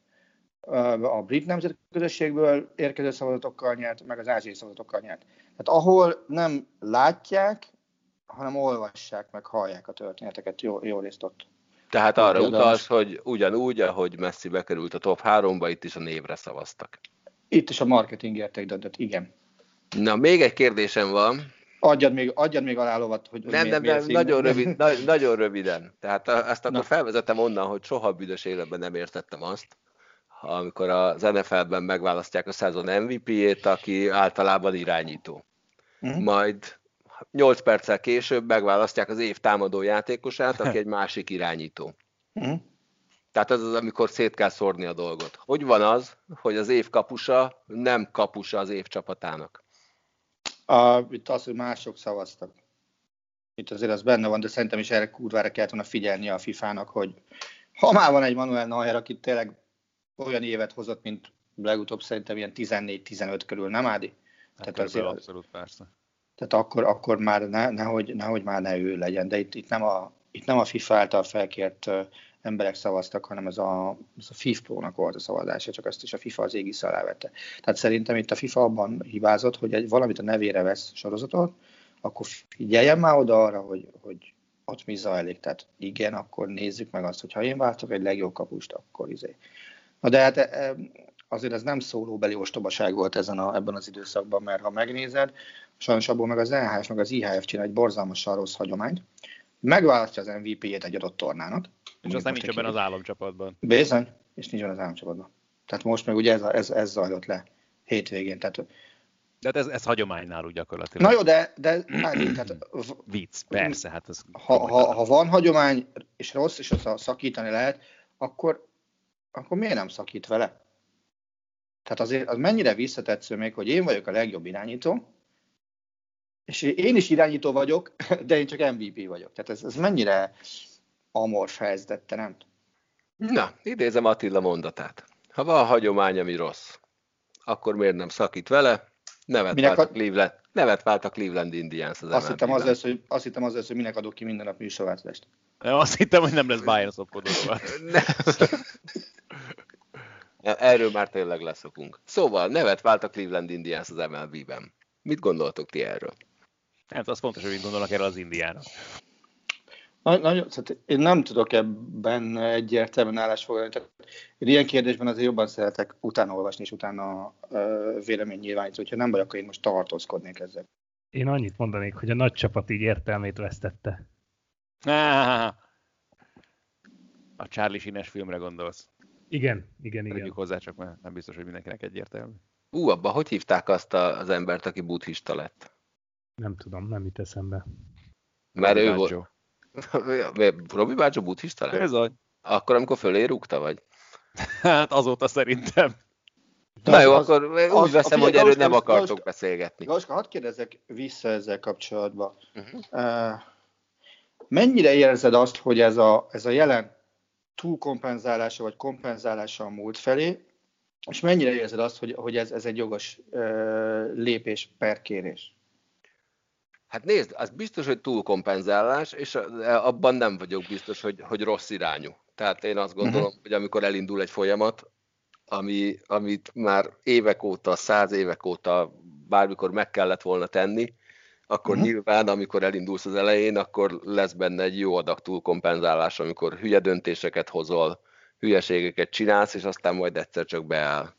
S5: a brit nemzetközösségből érkező szavazatokkal nyert, meg az ázsiai szavazatokkal nyert. Tehát ahol nem látják, hanem olvassák, meg hallják a történeteket, jó, jó részt ott.
S2: Tehát arra utalsz, hogy ugyanúgy, ahogy Messi bekerült a top 3-ba, itt is a névre szavaztak.
S5: Itt is a marketing érték döntött, igen.
S2: Na, még egy kérdésem van
S5: adjad még, adjad még alá lovat, hogy,
S2: hogy Nem, miért, nem, nem, nagyon, rövid, na, nagyon röviden. Tehát ezt akkor Na. felvezetem onnan, hogy soha büdös életben nem értettem azt, amikor az NFL-ben megválasztják a szezon MVP-ét, aki általában irányító. Uh-huh. Majd 8 perccel később megválasztják az év támadó játékosát, aki egy másik irányító. Uh-huh. Tehát ez az, amikor szét kell szórni a dolgot. Hogy van az, hogy az év kapusa nem kapusa az év csapatának?
S5: A, itt az, hogy mások szavaztak. Itt azért az benne van, de szerintem is erre kurvára kellett volna figyelni a FIFA-nak, hogy ha már van egy Manuel Neuer, aki tényleg olyan évet hozott, mint legutóbb szerintem ilyen 14-15 körül, nem Ádi?
S4: Hát tehát azért, abszolút persze.
S5: Tehát akkor, akkor már ne, nehogy, nehogy már ne ő legyen, de itt, itt, nem a, itt nem a FIFA által felkért emberek szavaztak, hanem ez a, ez a FIFA Pro-nak volt a szavazása, csak azt is a FIFA az égisz alá vette. Tehát szerintem itt a FIFA abban hibázott, hogy egy, valamit a nevére vesz sorozatot, akkor figyeljen már oda arra, hogy, hogy ott mi zajlik. Tehát igen, akkor nézzük meg azt, hogy ha én váltok egy legjobb kapust, akkor izé. Na de hát azért ez nem szólóbeli ostobaság volt ezen a, ebben az időszakban, mert ha megnézed, sajnos abból meg az NHS, meg az IHF csinál egy borzalmasan rossz hagyományt, megválasztja az MVP-jét egy adott tornának,
S4: és aztán nincs ebben az államcsapatban.
S5: Bizony, és nincs az államcsapatban. Tehát most meg ugye ez, ez, ez zajlott le hétvégén. Tehát
S4: De hát ez, ez hagyomány náluk gyakorlatilag.
S5: Na jó, de, de várj, tehát,
S4: Vicc, persze, hát ez...
S5: ha, ha, ha van hagyomány, és rossz, és azt szakítani lehet, akkor, akkor miért nem szakít vele? Tehát azért az mennyire visszatetsző még, hogy én vagyok a legjobb irányító, és én is irányító vagyok, de én csak MVP vagyok. Tehát ez, ez mennyire amorf helyzet, te nem?
S2: Na, idézem Attila mondatát. Ha van hagyomány, ami rossz, akkor miért nem szakít vele? Nevet
S5: Minek
S2: vált, a Cleveland, nevet vált a Cleveland Indians az
S5: Azt hittem, az lesz, hogy, azt hittem az lesz, hogy minek adok ki minden nap műsorváltást.
S4: Azt hittem, hogy nem lesz Bayern szopkodóval.
S2: Ne. Erről már tényleg leszokunk. Szóval nevet vált a Cleveland Indians az MLB-ben. Mit gondoltok ti erről?
S4: Nem, az fontos, hogy mit gondolnak erről az indiára.
S5: Na, nagyon, tehát én nem tudok ebben egyértelműen állásfoglalni. Tehát én ilyen kérdésben azért jobban szeretek utána olvasni, és utána ö, vélemény nyilvánítani. Hogyha nem vagy, akkor én most tartózkodnék ezzel.
S3: Én annyit mondanék, hogy a nagy csapat így értelmét vesztette.
S4: Ah, A Charlie Sheen-es filmre gondolsz.
S3: Igen, igen,
S4: Tegyük
S3: igen.
S4: hozzá, csak mert nem biztos, hogy mindenkinek egyértelmű.
S2: Ú, abba hogy hívták azt a, az embert, aki buddhista lett?
S3: Nem tudom, nem jut eszembe.
S2: Mert ő volt... Robi Bácsó buddhista lett?
S4: Bizony.
S2: Akkor, amikor fölé rúgta, vagy?
S4: Hát azóta szerintem.
S2: Na jó,
S5: az-
S2: akkor úgy
S5: az-
S2: veszem,
S5: a-
S2: hogy erről nem akartok
S5: Galuska-
S2: beszélgetni.
S5: Gaska, hadd kérdezzek vissza ezzel kapcsolatban.
S2: Uh-huh.
S5: Uh, mennyire érzed azt, hogy ez a, ez a jelen túlkompenzálása vagy kompenzálása a múlt felé, és mennyire érzed azt, hogy, hogy ez, ez egy jogos uh, lépés per kérés?
S2: Hát nézd, az biztos, hogy túlkompenzálás, és abban nem vagyok biztos, hogy, hogy rossz irányú. Tehát én azt gondolom,
S5: Mhm.
S2: uh-huh. hogy amikor elindul egy folyamat, ami, amit már évek óta, száz évek óta bármikor meg kellett volna tenni, akkor uh-huh. nyilván, amikor elindulsz az elején, akkor lesz benne egy jó adag túlkompenzálás, amikor hülye döntéseket hozol, hülyeségeket csinálsz, és aztán majd egyszer csak beáll.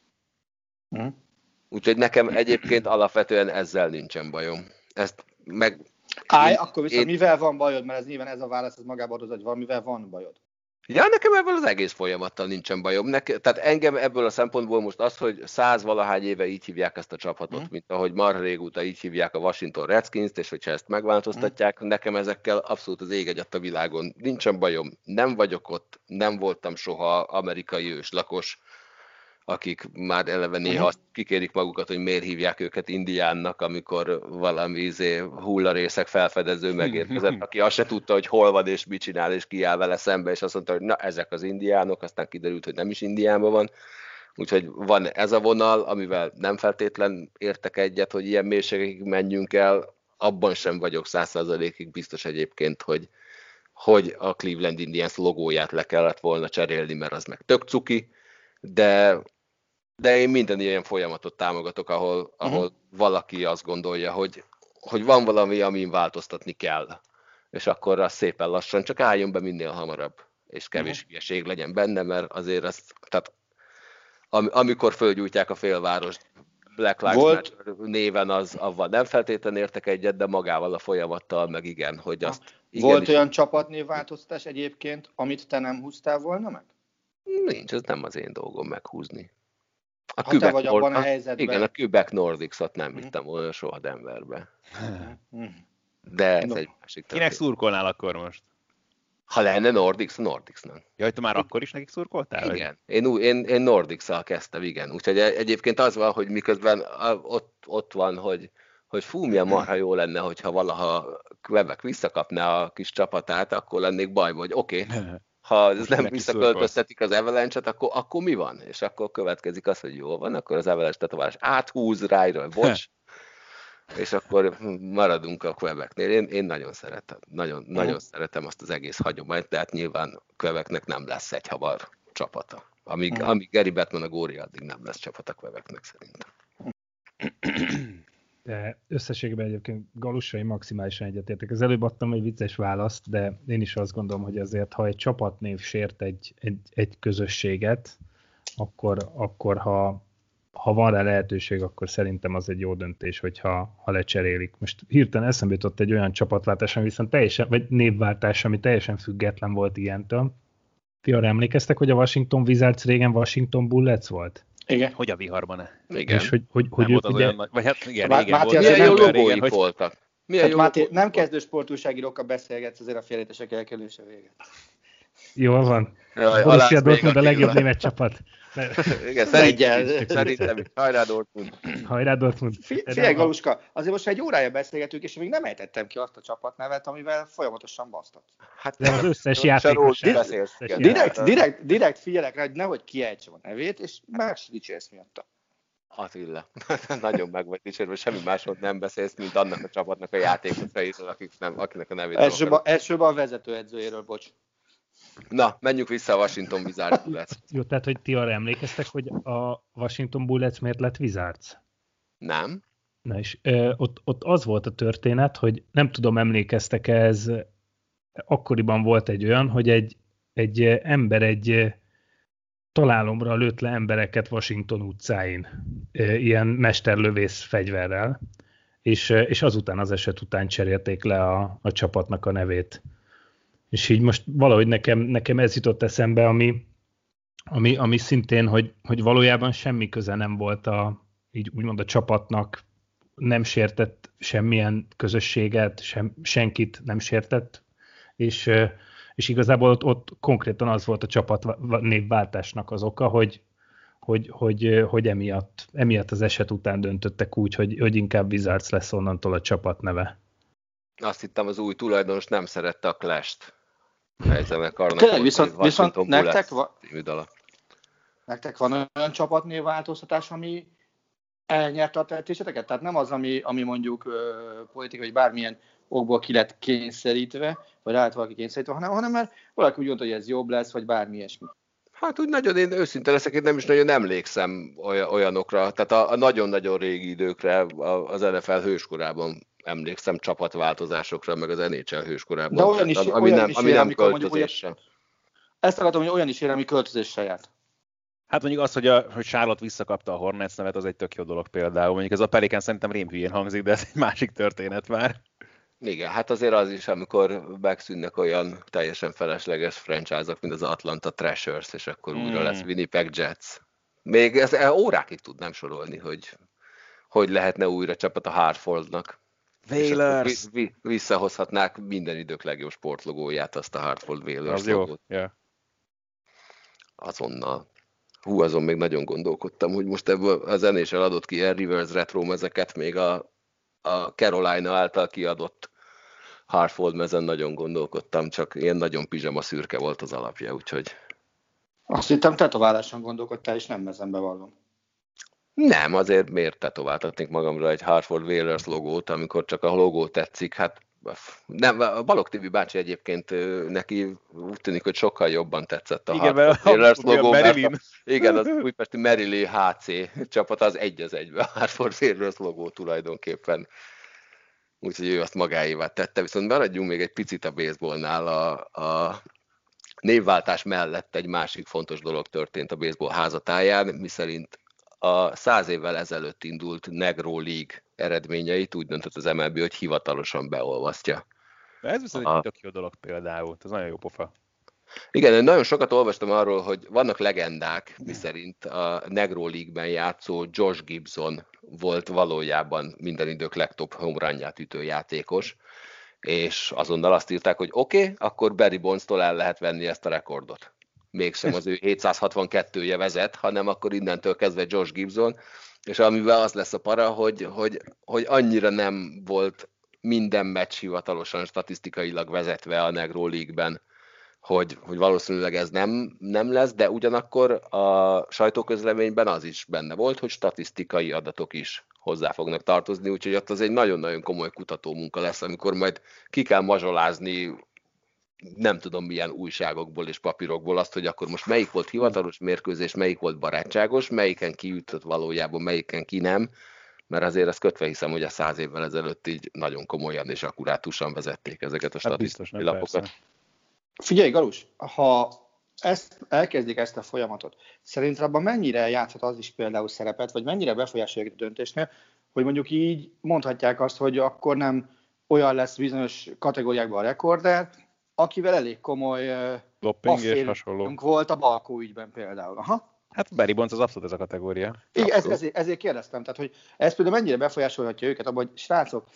S5: Mhm.
S2: Úgyhogy nekem egyébként alapvetően ezzel nincsen bajom. Ezt meg...
S5: Állj,
S2: én-
S5: akkor viszont
S2: én-
S5: mivel van bajod, mert ez nyilván ez a válasz, ez magában adod, hogy valamivel van bajod.
S2: Ja, nekem ebből az egész folyamattal nincsen bajom. Nek- tehát engem ebből a szempontból most az, hogy száz valahány éve így hívják ezt a csapatot,
S5: Mhm.
S2: mint ahogy marha régóta így hívják a Washington Redskins-t, és hogyha ezt megváltoztatják, nekem ezekkel abszolút az ég egyat a világon nincsen bajom. Nem vagyok ott, nem voltam soha amerikai őslakos, akik már eleve néha azt kikérik magukat, hogy miért hívják őket indiánnak, amikor valami izé, hullarészek felfedező megérkezett, aki azt se tudta, hogy hol van és mit csinál, és kiáll vele szembe, és azt mondta, hogy na, ezek az indiánok, aztán kiderült, hogy nem is Indiánban van. Úgyhogy van ez a vonal, amivel nem feltétlen értek egyet, hogy ilyen mélységekig menjünk el, abban sem vagyok száz százalékig biztos egyébként, hogy, hogy a Cleveland Indians logóját le kellett volna cserélni, mert az meg tök cuki, de, de én minden ilyen folyamatot támogatok, ahol, ahol uh-huh. valaki azt gondolja, hogy, hogy van valami, amin változtatni kell. És akkor az szépen lassan csak álljon be minél hamarabb, és kevés uh-huh. hülyeség legyen benne, mert azért az, tehát am, amikor fölgyújtják a félvárost, Black Lives
S5: Volt-
S2: Matter néven, az avval nem feltétlenül értek egyet, de magával a folyamattal meg igen, hogy azt
S5: Volt
S2: igenis-
S5: olyan csapatnévváltoztatás egyébként, amit te nem húztál volna meg?
S2: Nincs, ez nem az én dolgom meghúzni. A
S5: Ha te
S2: Quebec
S5: vagy abban a helyzetben.
S2: Igen, a Quebec Nordics-ot nem
S5: Mhm.
S2: vittem volna soha Denverbe.
S5: Mhm.
S2: De ez
S5: No.
S2: egy másik
S4: Kinek
S2: történet.
S4: szurkolnál akkor most?
S2: Ha lenne Nordics, Nordicsnak.
S4: Jaj, te már akkor is nekik szurkoltál? vagy?
S2: Igen, én, én, én Nordics-szal kezdtem, igen. Úgyhogy e- egyébként az van, hogy miközben ott, ott van, hogy, hogy fú, milyen marha jó lenne, hogyha valaha Quebec visszakapná a kis csapatát, akkor lennék bajban, hogy oké, okay, ha ez nem visszaköltöztetik az avalanche akkor, akkor mi van? És akkor következik az, hogy jó van, akkor az Avalanche tetoválás áthúz rájról, bocs, és akkor maradunk a Quebecnél. Én, én nagyon szeretem, nagyon, nagyon szeretem azt az egész hagyományt, de hát nyilván Quebecnek nem lesz egy havar csapata. Amíg,
S5: Mhm.
S2: amíg Gary Batman a góri, addig nem lesz csapata Quebecnek szerintem.
S3: De összességében egyébként Galussai maximálisan egyetértek. Az előbb adtam egy vicces választ, de én is azt gondolom, hogy azért, ha egy csapatnév sért egy, egy, egy közösséget, akkor, akkor ha, ha van rá lehetőség, akkor szerintem az egy jó döntés, hogyha ha lecserélik. Most hirtelen eszembe jutott egy olyan csapatváltás, ami viszont teljesen, vagy névváltás, ami teljesen független volt ilyentől. Ti arra emlékeztek, hogy a Washington Wizards régen Washington Bullets volt?
S5: Igen.
S4: Hogy a viharban?
S2: Igen.
S3: És hogy, hogy, hogy
S4: nem
S3: ők
S4: az
S3: ugye,
S4: olyan nagy, vagy hát igen,
S5: Má-
S4: régen
S5: Máté
S4: volt.
S2: Milyen jó logóik
S4: hogy
S2: voltak. Milyen jó
S5: Máté, nem kezdő sportúságirokkal beszélgetsz azért a félretesek elkerülése vége.
S3: Jól van.
S2: Jaj,
S3: Borussia Dortmund a legjobb német csapat.
S2: Igen, szerintem. Szerintem. Hajrá Dortmund.
S3: Hajrá Dortmund.
S5: Figyelj,
S3: nem,
S5: Galuska, azért most egy órája beszélgetünk, és még nem ejtettem ki azt a csapatnevet, amivel folyamatosan basztatsz.
S2: Hát
S3: De az összes játékos.
S5: Direkt, direkt, direkt figyelek rá, hogy nehogy kiejtsem a nevét, és se dicsérsz miatta.
S2: Attila. Nagyon meg vagy dicsérve, semmi másról nem beszélsz, mint annak a csapatnak a játékosairól, akik nem, akinek a nevét nem
S5: Elsőbb a, elsőbb a vezetőedzőjéről, bocs.
S2: Na, menjünk vissza a Washington Wizards lesz.
S3: Jó, tehát, hogy ti arra emlékeztek, hogy a Washington Bullets miért lett Wizards?
S2: Nem?
S3: Na és ö, ott, ott az volt a történet, hogy nem tudom, emlékeztek ez akkoriban volt egy olyan, hogy egy, egy ember egy találomra lőtt le embereket Washington utcáin, ilyen mesterlövész fegyverrel, és, és azután az eset után cserélték le a, a csapatnak a nevét. És így most valahogy nekem, nekem ez jutott eszembe, ami, ami, ami szintén, hogy, hogy valójában semmi köze nem volt a, így úgymond a csapatnak, nem sértett semmilyen közösséget, sem, senkit nem sértett, és, és igazából ott, ott konkrétan az volt a csapat névváltásnak az oka, hogy, hogy, hogy, hogy emiatt, emiatt az eset után döntöttek úgy, hogy, hogy inkább Wizards lesz onnantól a csapat neve.
S2: Azt hittem az új tulajdonos nem szerette a Clash-t. Helyzemekarnak
S5: Tényleg, viszont, viszont nektek, va, nektek van olyan csapatnévváltoztatás, ami elnyerte a tehetségeteket? Tehát nem az, ami, ami mondjuk ö, politika, vagy bármilyen okból ki lett kényszerítve, vagy lehet valaki kényszerítve, hanem, hanem mert valaki úgy gondolta, hogy ez jobb lesz, vagy bármi ilyesmi.
S2: Hát úgy nagyon, én őszinte leszek, én nem is nagyon emlékszem olyan- olyanokra, tehát a, a nagyon-nagyon régi időkre, az NFL hőskorában emlékszem csapatváltozásokra, meg az NHL hőskorában.
S5: De olyan is-
S2: ami
S5: olyan
S2: nem,
S5: is
S2: ami
S5: ér,
S2: nem
S5: mondjuk
S2: költözéssel.
S5: Ezt akartam, hogy olyan is ér, ami költözéssel járt.
S4: Hát mondjuk az, hogy, a, hogy Charlotte visszakapta a Hornets nevet, az egy tök jó dolog például. Mondjuk ez a Pelicans szerintem rémhülyén hangzik, de ez egy másik történet már.
S2: Igen, hát azért az is, amikor megszűnnek olyan teljesen felesleges franchise-ok, mint az Atlanta Thrashers, és akkor mm. újra lesz Winnipeg Jets. Még ez e, órákig tudnám sorolni, hogy hogy lehetne újra csapat a Hartfordnak.
S4: Whalers!
S2: vi- vi- visszahozhatnák minden idők legjobb sportlogóját, azt a Hartford Whalers
S4: Az jó.
S2: logót
S4: Yeah.
S2: azonnal. Hú, azon még nagyon gondolkodtam, hogy most ebből a zenéssel adott ki Air Rivers retro mezeket, még a, a Carolina által kiadott Hartford mezen nagyon gondolkodtam, csak ilyen nagyon pizsama szürke volt az alapja, úgyhogy
S5: Azt hittem, tetováláson gondolkodtál, és nem mezembe vallom.
S2: Nem, azért miért tetováltatnék magamra egy Hartford Whalers logót, amikor csak a logó tetszik, hát nem, a Balog TV bácsi egyébként neki úgy tűnik, hogy sokkal jobban tetszett a
S4: Igen,
S2: Hartford Whalers logó, mert a, igen, az újpesti Merili HC csapat az egy az egybe a Hartford Whalers logó tulajdonképpen. Úgyhogy ő azt magáévá tette, viszont maradjunk még egy picit a baseballnál. A, a névváltás mellett egy másik fontos dolog történt a baseball házatáján, miszerint a száz évvel ezelőtt indult Negro League eredményeit úgy döntött az MLB, hogy hivatalosan beolvasztja.
S4: De ez viszont
S2: A-
S4: egy tök jó dolog például. Ez nagyon jó pofa.
S2: Igen, én nagyon sokat olvastam arról, hogy vannak legendák, miszerint a Negro League-ben játszó Josh Gibson volt valójában minden idők legtöbb homerunját ütő játékos, és azonnal azt írták, hogy oké, okay, akkor Barry Bonds-tól el lehet venni ezt a rekordot. Mégsem az ő 762-je vezet, hanem akkor innentől kezdve Josh Gibson, és amivel az lesz a para, hogy, hogy, hogy annyira nem volt minden meccs hivatalosan statisztikailag vezetve a Negro League-ben, hogy, hogy valószínűleg ez nem, nem lesz, de ugyanakkor a sajtóközleményben az is benne volt, hogy statisztikai adatok is hozzá fognak tartozni, úgyhogy ott az egy nagyon-nagyon komoly kutató munka lesz, amikor majd ki kell mazsolázni nem tudom milyen újságokból és papírokból azt, hogy akkor most melyik volt hivatalos mérkőzés, melyik volt barátságos, melyiken kiütött valójában, melyiken ki nem, mert azért ezt kötve hiszem, hogy a száz évvel ezelőtt így nagyon komolyan és akkurátusan vezették ezeket a
S4: Hát
S2: statisztikai
S4: nem
S2: lapokat.
S4: persze.
S5: Figyelj, Galus, ha ezt, elkezdik ezt a folyamatot, szerinted abban mennyire játszhat az is például szerepet, vagy mennyire befolyásolja a döntésnél, hogy mondjuk így mondhatják azt, hogy akkor nem olyan lesz bizonyos kategóriákban a rekorder, akivel elég komoly
S4: Lopping és hasonló.
S5: volt a Balkó ügyben például. Aha.
S4: Hát Barry Bonds az abszolút ez a kategória.
S5: Igen, ez, ezért, ezért kérdeztem, tehát hogy ez például mennyire befolyásolhatja őket abban, hogy srácok,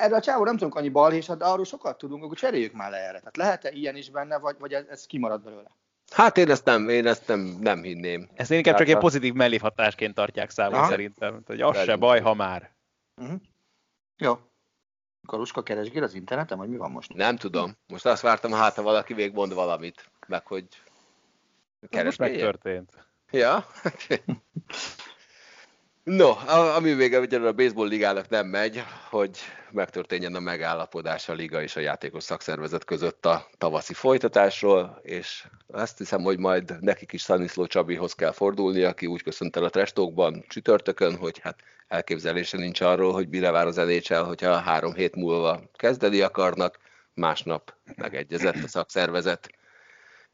S5: erre a csávó nem tudunk annyi balhésat, de arról sokat tudunk, akkor cseréljük már le erre. Tehát lehet-e ilyen is benne, vagy, vagy ez, ez kimarad belőle?
S2: Hát én ezt nem, én ezt nem, nem hinném.
S4: Ezt én inkább csak egy pozitív mellékhatásként tartják számon szerintem. Hogy az se baj, ha már.
S5: Uh-huh. Jó. Kaluska keresgél az interneten, vagy mi van most?
S2: Nem tudom. Most azt vártam, hát ha valaki még mond valamit, meg hogy
S4: keresgél. Most megtörtént.
S2: Ja. No, ami még a baseball ligának nem megy, hogy megtörténjen a megállapodás a liga és a játékos szakszervezet között a tavaszi folytatásról, és azt hiszem, hogy majd nekik is Szaniszló Csabihoz kell fordulni, aki úgy köszönt el a Trestókban csütörtökön, hogy hát elképzelése nincs arról, hogy mire vár az NHL, hogyha három hét múlva kezdeni akarnak, másnap megegyezett a szakszervezet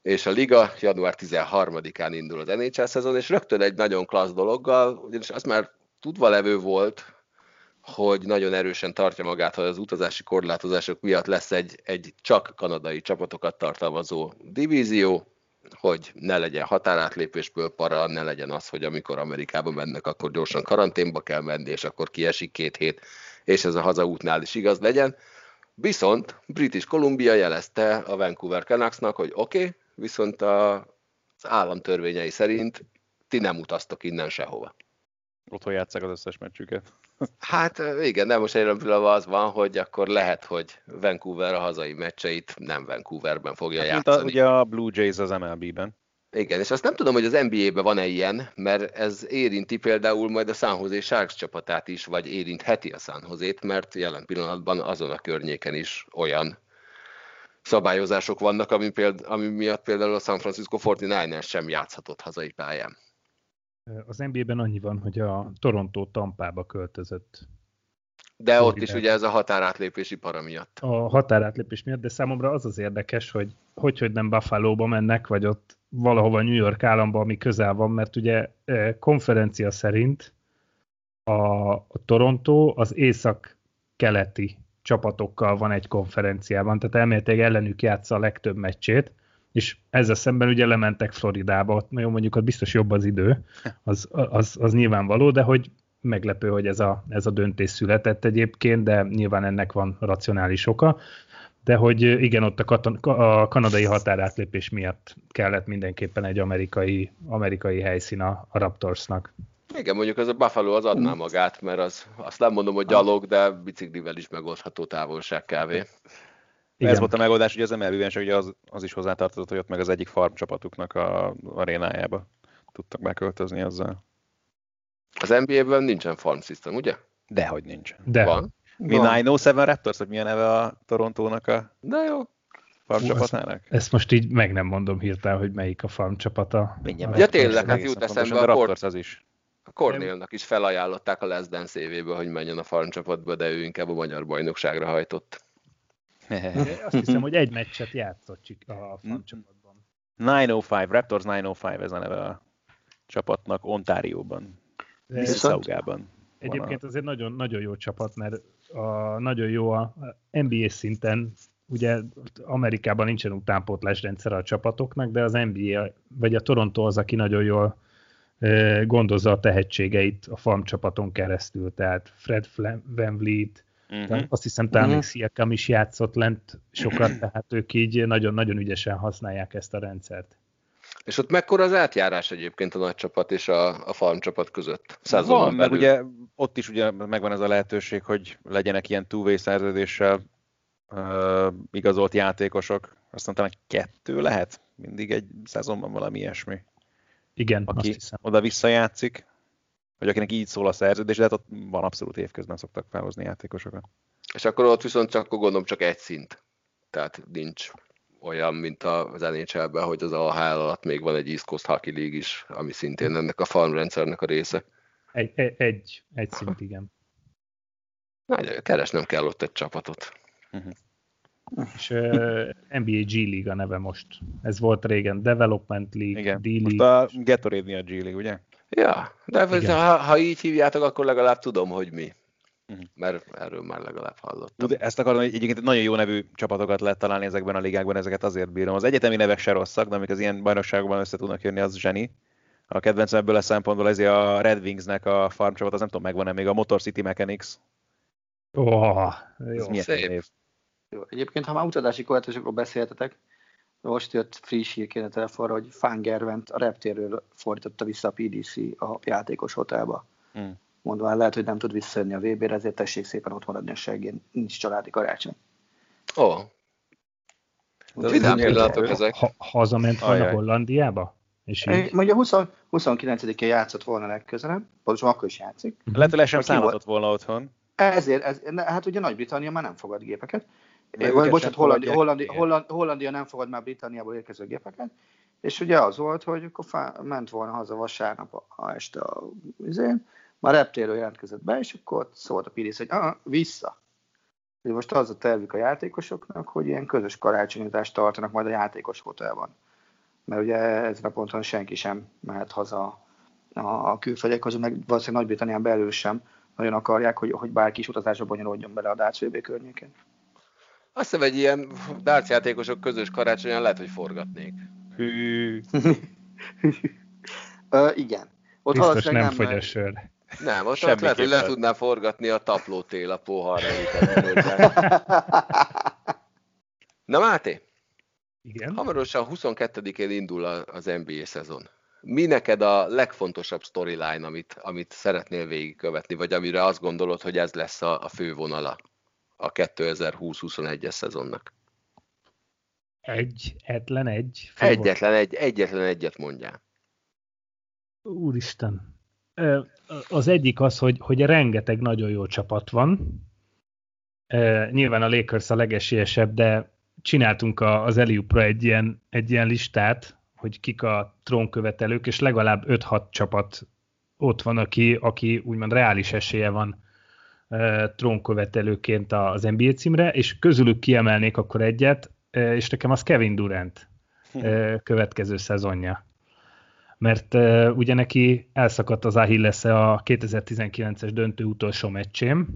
S2: és a liga január 13-án indul az NHL szezon, és rögtön egy nagyon klassz dologgal, ugyanis az már tudva levő volt, hogy nagyon erősen tartja magát, hogy az utazási korlátozások miatt lesz egy, egy csak kanadai csapatokat tartalmazó divízió, hogy ne legyen határátlépésből para, ne legyen az, hogy amikor Amerikába mennek, akkor gyorsan karanténba kell menni, és akkor kiesik két hét, és ez a hazaútnál is igaz legyen. Viszont British Columbia jelezte a Vancouver Canucksnak, hogy oké, okay, viszont a, az állam törvényei szerint ti nem utaztok innen sehova.
S4: Otthon játszák az összes meccsüket.
S2: Hát igen, de most egy pillanatban az van, hogy akkor lehet, hogy Vancouver a hazai meccseit nem Vancouverben fogja hát, játszani.
S4: Mint a, ugye a Blue Jays az MLB-ben.
S2: Igen, és azt nem tudom, hogy az NBA-ben van-e ilyen, mert ez érinti például majd a San Jose Sharks csapatát is, vagy érintheti a San Jose-t, mert jelen pillanatban azon a környéken is olyan szabályozások vannak, ami, péld, ami miatt például a San Francisco 49ers sem játszhatott hazai pályán.
S3: Az NBA-ben annyi van, hogy a Toronto Tampába költözött.
S2: De Florida. ott is ugye ez a határátlépési para miatt.
S3: A határátlépés miatt, de számomra az az érdekes, hogy hogy, hogy nem Buffalo-ba mennek, vagy ott valahova New York államba, ami közel van, mert ugye konferencia szerint a, a Toronto az észak-keleti csapatokkal van egy konferenciában, tehát elméletileg ellenük játsza a legtöbb meccsét, és ezzel szemben ugye lementek Floridába, ott jó, mondjuk ott biztos jobb az idő, az, az, az nyilvánvaló, de hogy meglepő, hogy ez a, ez a döntés született egyébként, de nyilván ennek van racionális oka, de hogy igen, ott a, katon, a kanadai határátlépés miatt kellett mindenképpen egy amerikai, amerikai helyszín a, a Raptorsnak.
S2: Igen, mondjuk az a Buffalo az adná magát, mert az, azt nem mondom, hogy gyalog, de biciklivel is megoldható távolság kávé.
S4: Igen. Ez volt a megoldás, hogy az mlb ugye az, az is hozzátartozott, hogy ott meg az egyik farm csapatuknak a arénájába tudtak beköltözni azzal.
S2: Az NBA-ben nincsen farm system, ugye?
S4: Dehogy nincsen.
S2: De. Van.
S4: Mi 907 Raptors, hogy milyen neve a Torontónak a
S2: De jó.
S4: farm csapatának?
S3: Ezt most így meg nem mondom hirtelen, hogy melyik a farm csapata.
S2: Mindjárt. Ja tényleg, hát jut eszembe
S4: a, a Raptors az is.
S2: A Cornélnak is felajánlották a Les Dance évéből, hogy menjen a farm csapatba, de ő inkább a magyar bajnokságra hajtott.
S3: Azt hiszem, hogy egy meccset játszott a farm csapatban.
S4: 905, Raptors 905 ez a neve a csapatnak Ontárióban, Mississauga-ban.
S3: Egyébként azért nagyon, nagyon jó csapat, mert a, nagyon jó a NBA szinten, ugye Amerikában nincsen utánpótlás rendszer a csapatoknak, de az NBA, vagy a Toronto az, aki nagyon jól gondozza a tehetségeit a farm csapaton keresztül, tehát Fred Van Vliet, uh-huh. azt hiszem talán uh-huh. Siakam is játszott lent sokat, tehát ők így nagyon-nagyon ügyesen használják ezt a rendszert.
S2: És ott mekkora az átjárás egyébként a nagy csapat és a, a farm csapat között?
S4: Szezonban Van, mert ugye ott is ugye megvan ez a lehetőség, hogy legyenek ilyen two-way szerződéssel uh, igazolt játékosok. Aztán talán kettő lehet mindig egy szezonban valami ilyesmi.
S3: Igen,
S4: aki azt hiszem. oda visszajátszik, vagy akinek így szól a szerződés, de hát ott van abszolút évközben szoktak felhozni játékosokat.
S2: És akkor ott viszont csak gondolom csak egy szint. Tehát nincs olyan, mint az nhl hogy az AHL alatt még van egy East Coast Hockey League is, ami szintén ennek a farm rendszernek a része.
S3: Egy, egy, egy, egy szint, igen.
S2: Na, keresnem kell ott egy csapatot.
S3: Uh-huh. És uh, NBA G League a neve most. Ez volt régen Development League,
S4: Igen.
S3: D-League.
S4: Most a Gatorade a G League, ugye?
S2: Ja, de ha, ha így hívjátok, akkor legalább tudom, hogy mi. Uh-huh. Mert erről már legalább hallottam.
S4: De ezt akarom, hogy egyébként nagyon jó nevű csapatokat lehet találni ezekben a ligákban, ezeket azért bírom. Az egyetemi nevek se rosszak, de amik az ilyen bajnokságokban össze tudnak jönni, az zseni. a kedvencem ebből a szempontból ezért a Red Wingsnek a farm csapat, az nem tudom, megvan-e még a Motor City Mechanics.
S3: Oh,
S4: Ez
S3: jó.
S4: milyen
S2: szép.
S4: név?
S5: Jó, egyébként, ha már utazási korlátozásokról beszéltetek, most jött friss hírként a telefonra, hogy Fangervent a reptérről fordította vissza a PDC a játékos hotelba.
S4: Hmm.
S5: Mondván lehet, hogy nem tud visszajönni a VB-re, ezért tessék szépen ott maradni a seggén, nincs családi karácsony.
S2: Ó,
S5: Úgyhogy
S2: vidám ezek.
S3: Ha, hazament volna
S4: Ajaj.
S3: Hollandiába? És így,
S5: Mondja 20, 29-én játszott volna legközelebb, pontosan akkor is játszik.
S4: Lehet, hogy le sem számoltott volna otthon.
S5: Ezért, ez, hát ugye Nagy-Britannia már nem fogad gépeket. Vagy, bocsánat, Hollandia, Hollandia. Holland, Hollandia nem fogad már Britanniából érkező gépeket. És ugye az volt, hogy akkor fá, ment volna haza vasárnap a, a este a izén, már reptéről jelentkezett be, és akkor ott szólt a Piris, hogy ah, vissza. Most az a tervük a játékosoknak, hogy ilyen közös karácsonyítást tartanak majd a játékos hotelban. Mert ugye ezen a ponton senki sem mehet haza a, a külföldiekhoz, meg valószínűleg Nagy-Britannián belül sem nagyon akarják, hogy, hogy bárki is utazásba bonyolódjon bele a Darts VB környékén.
S2: Azt hiszem, egy ilyen darts játékosok közös karácsonyan lehet, hogy forgatnék.
S4: Hű.
S5: Ö, igen. Ott
S3: biztos
S5: valószínűleg
S3: nem fogy a sör.
S2: Nem, ott, ott lehet, hogy le tudná forgatni a taplótél a pohar Na Máté,
S3: Igen.
S2: hamarosan 22-én indul a- az NBA szezon. Mi neked a legfontosabb storyline, amit, amit szeretnél végigkövetni, vagy amire azt gondolod, hogy ez lesz a, a fő vonala a 2020-21-es szezonnak?
S3: Egy, etlen egy. fő volt.
S2: Egyetlen, egy, egyetlen egyet mondjál.
S3: Úristen. Az egyik az, hogy, hogy rengeteg nagyon jó csapat van. Nyilván a Lakers a legesélyesebb, de csináltunk az Eliupra egy ilyen, egy ilyen listát, hogy kik a trónkövetelők, és legalább 5-6 csapat ott van, aki, aki úgymond reális esélye van trónkövetelőként az NBA címre, és közülük kiemelnék akkor egyet, és nekem az Kevin Durant ö, következő szezonja. Mert ugye neki elszakadt az achilles a 2019-es döntő utolsó meccsém,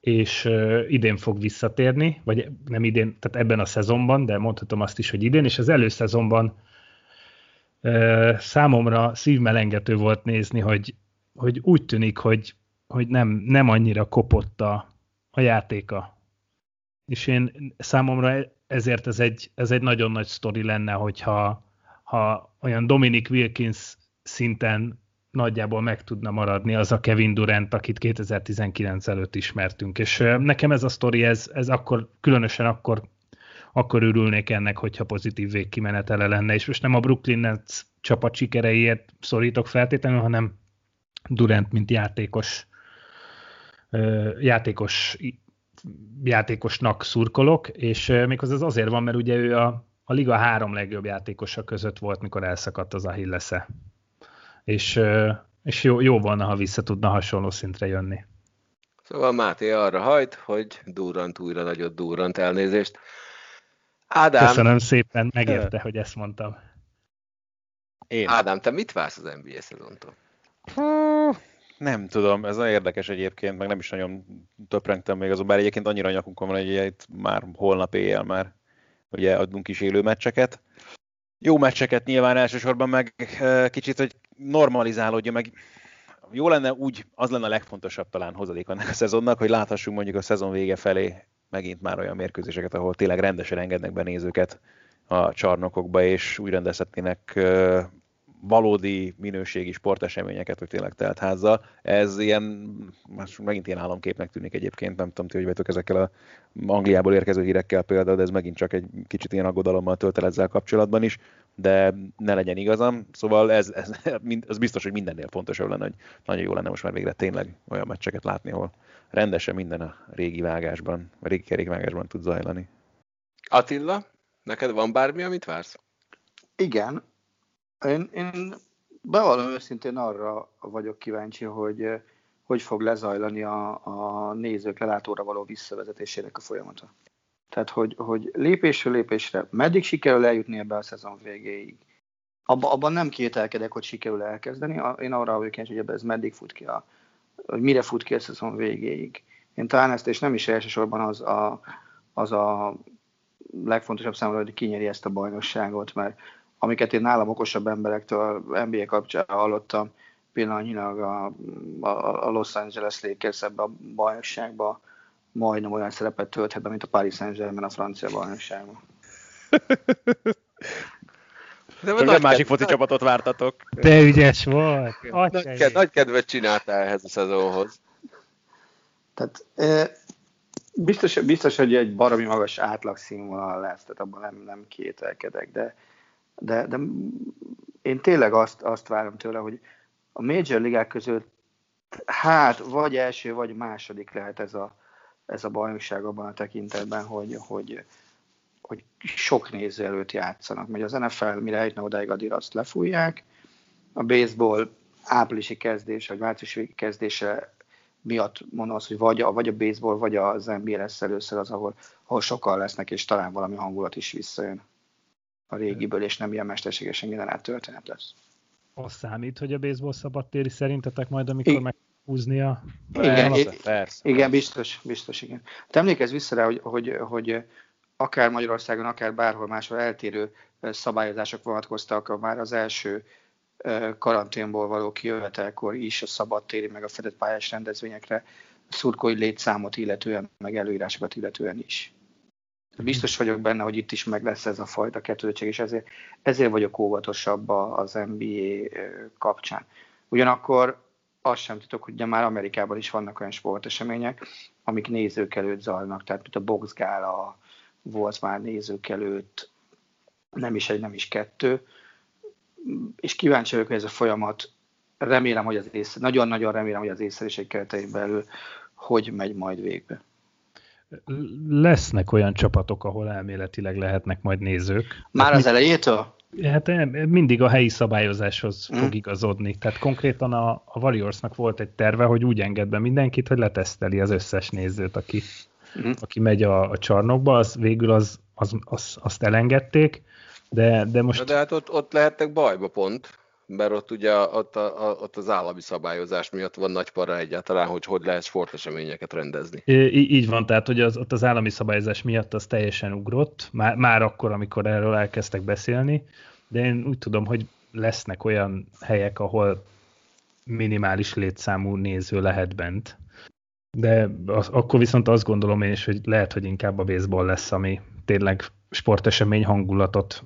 S3: és idén fog visszatérni, vagy nem idén, tehát ebben a szezonban, de mondhatom azt is, hogy idén, és az előszezonban számomra szívmelengető volt nézni, hogy, hogy úgy tűnik, hogy, hogy nem, nem annyira kopott a, a játéka. És én számomra ezért ez egy, ez egy nagyon nagy sztori lenne, hogyha ha olyan Dominic Wilkins szinten nagyjából meg tudna maradni az a Kevin Durant, akit 2019 előtt ismertünk. És nekem ez a sztori, ez, ez akkor, különösen akkor, akkor örülnék ennek, hogyha pozitív végkimenetele lenne, és most nem a Brooklyn Nets csapat sikereiért szorítok feltétlenül, hanem Durant, mint játékos, játékos játékosnak szurkolok, és méghozzá ez azért van, mert ugye ő a, a liga három legjobb játékosa között volt, mikor elszakadt az Achillese. És, és jó, jó volna, ha vissza tudna hasonló szintre jönni.
S2: Szóval Máté arra hajt, hogy durrant újra nagyot durrant elnézést. Ádám,
S3: Köszönöm szépen, megérte, hogy ezt mondtam.
S4: Én.
S2: Ádám, te mit vársz az NBA szezontól?
S4: Nem tudom, ez nagyon érdekes egyébként, meg nem is nagyon töprengtem még azon, bár egyébként annyira nyakunkon van, hogy ugye itt már holnap éjjel már ugye adunk is élő meccseket. Jó meccseket nyilván elsősorban, meg eh, kicsit, hogy normalizálódja, meg jó lenne úgy, az lenne a legfontosabb talán hozadék ennek a szezonnak, hogy láthassunk mondjuk a szezon vége felé megint már olyan mérkőzéseket, ahol tényleg rendesen engednek be nézőket a csarnokokba, és úgy rendezhetnének eh, valódi minőségi sporteseményeket, hogy tényleg telt házzal. Ez ilyen, most megint ilyen államképnek tűnik egyébként, nem tudom, ti hogy vagytok ezekkel a Angliából érkező hírekkel például, de ez megint csak egy kicsit ilyen aggodalommal tölt el ezzel kapcsolatban is, de ne legyen igazam. Szóval ez, ez, az biztos, hogy mindennél fontosabb lenne, hogy nagyon jó lenne most már végre tényleg olyan meccseket látni, ahol rendesen minden a régi vágásban, a régi kerékvágásban tud zajlani.
S2: Attila, neked van bármi, amit vársz?
S5: Igen. Én, én bevallom őszintén arra vagyok kíváncsi, hogy eh, hogy fog lezajlani a, a nézők lelátóra való visszavezetésének a folyamata. Tehát, hogy, hogy lépésről lépésre meddig sikerül eljutni ebbe a szezon végéig. Abba, abban nem kételkedek, hogy sikerül elkezdeni. Én arra vagyok kíváncsi, hogy ebbe ez meddig fut ki, a, hogy mire fut ki a szezon végéig. Én talán ezt, és nem is elsősorban az a, az a legfontosabb számomra, hogy kinyeri ezt a bajnokságot, mert amiket én nálam okosabb emberektől NBA kapcsán hallottam, pillanatnyilag a, a, a Los Angeles Lakers ebbe a bajnokságba majdnem olyan szerepet tölthet be, mint a Paris Saint-Germain a francia bajnokságban.
S4: De nem nagy másik foci csapatot vártatok.
S3: De ügyes volt.
S2: Nagy, ked, nagy kedvet csináltál ehhez a szezonhoz.
S5: Tehát e, biztos, biztos, hogy egy baromi magas átlagszínvonal lesz, tehát abban nem, nem kételkedek, de, de, de én tényleg azt, azt várom tőle, hogy a major ligák között hát vagy első, vagy második lehet ez a, ez a bajnokság abban a tekintetben, hogy, hogy, hogy sok néző előtt játszanak. Mert az NFL mire eljutna odáig, addig azt lefújják. A baseball áprilisi kezdés, vagy márciusi kezdése miatt mondom azt, hogy vagy a, vagy a baseball, vagy az NBA lesz először az, ahol, ahol sokan lesznek, és talán valami hangulat is visszajön a régiből, és nem ilyen mesterségesen minden át lesz.
S3: Az számít, hogy a baseball szabadtéri szerintetek majd, amikor I- meghúzni a...
S5: Igen, persze. igen, biztos, biztos, igen. Te emlékezz vissza rá, hogy, hogy, hogy akár Magyarországon, akár bárhol máshol eltérő szabályozások vonatkoztak már az első karanténból való kijövetelkor is a szabadtéri, meg a fedett pályás rendezvényekre szurkói létszámot illetően, meg előírásokat illetően is. Biztos vagyok benne, hogy itt is meg lesz ez a fajta kettődöttség, és ezért, ezért vagyok óvatosabb az NBA kapcsán. Ugyanakkor azt sem tudok, hogy már Amerikában is vannak olyan sportesemények, amik nézők előtt zajlanak, tehát mint a boxgála volt már nézők előtt, nem is egy, nem is kettő, és kíváncsi vagyok, hogy ez a folyamat, remélem, hogy az ész, nagyon-nagyon remélem, hogy az észszerűség keretein belül hogy megy majd végbe.
S3: Lesznek olyan csapatok, ahol elméletileg lehetnek majd nézők.
S5: Már az elejétől?
S3: Hát mindig a helyi szabályozáshoz mm. fog igazodni. Tehát konkrétan a, a Warriorsnak volt egy terve, hogy úgy enged be mindenkit, hogy leteszteli az összes nézőt, aki, mm. aki megy a, a csarnokba, az végül az, az, az, azt elengedték, de, de most...
S2: De hát ott, ott lehettek bajba pont, mert ott ugye ott, a, ott az állami szabályozás miatt van nagy para egyáltalán, hogy hogy lehet sporteseményeket rendezni.
S3: Í- így van, tehát hogy az, ott az állami szabályozás miatt az teljesen ugrott, már, már akkor, amikor erről elkezdtek beszélni, de én úgy tudom, hogy lesznek olyan helyek, ahol minimális létszámú néző lehet bent. De az, akkor viszont azt gondolom én is, hogy lehet, hogy inkább a baseball lesz, ami tényleg sportesemény hangulatot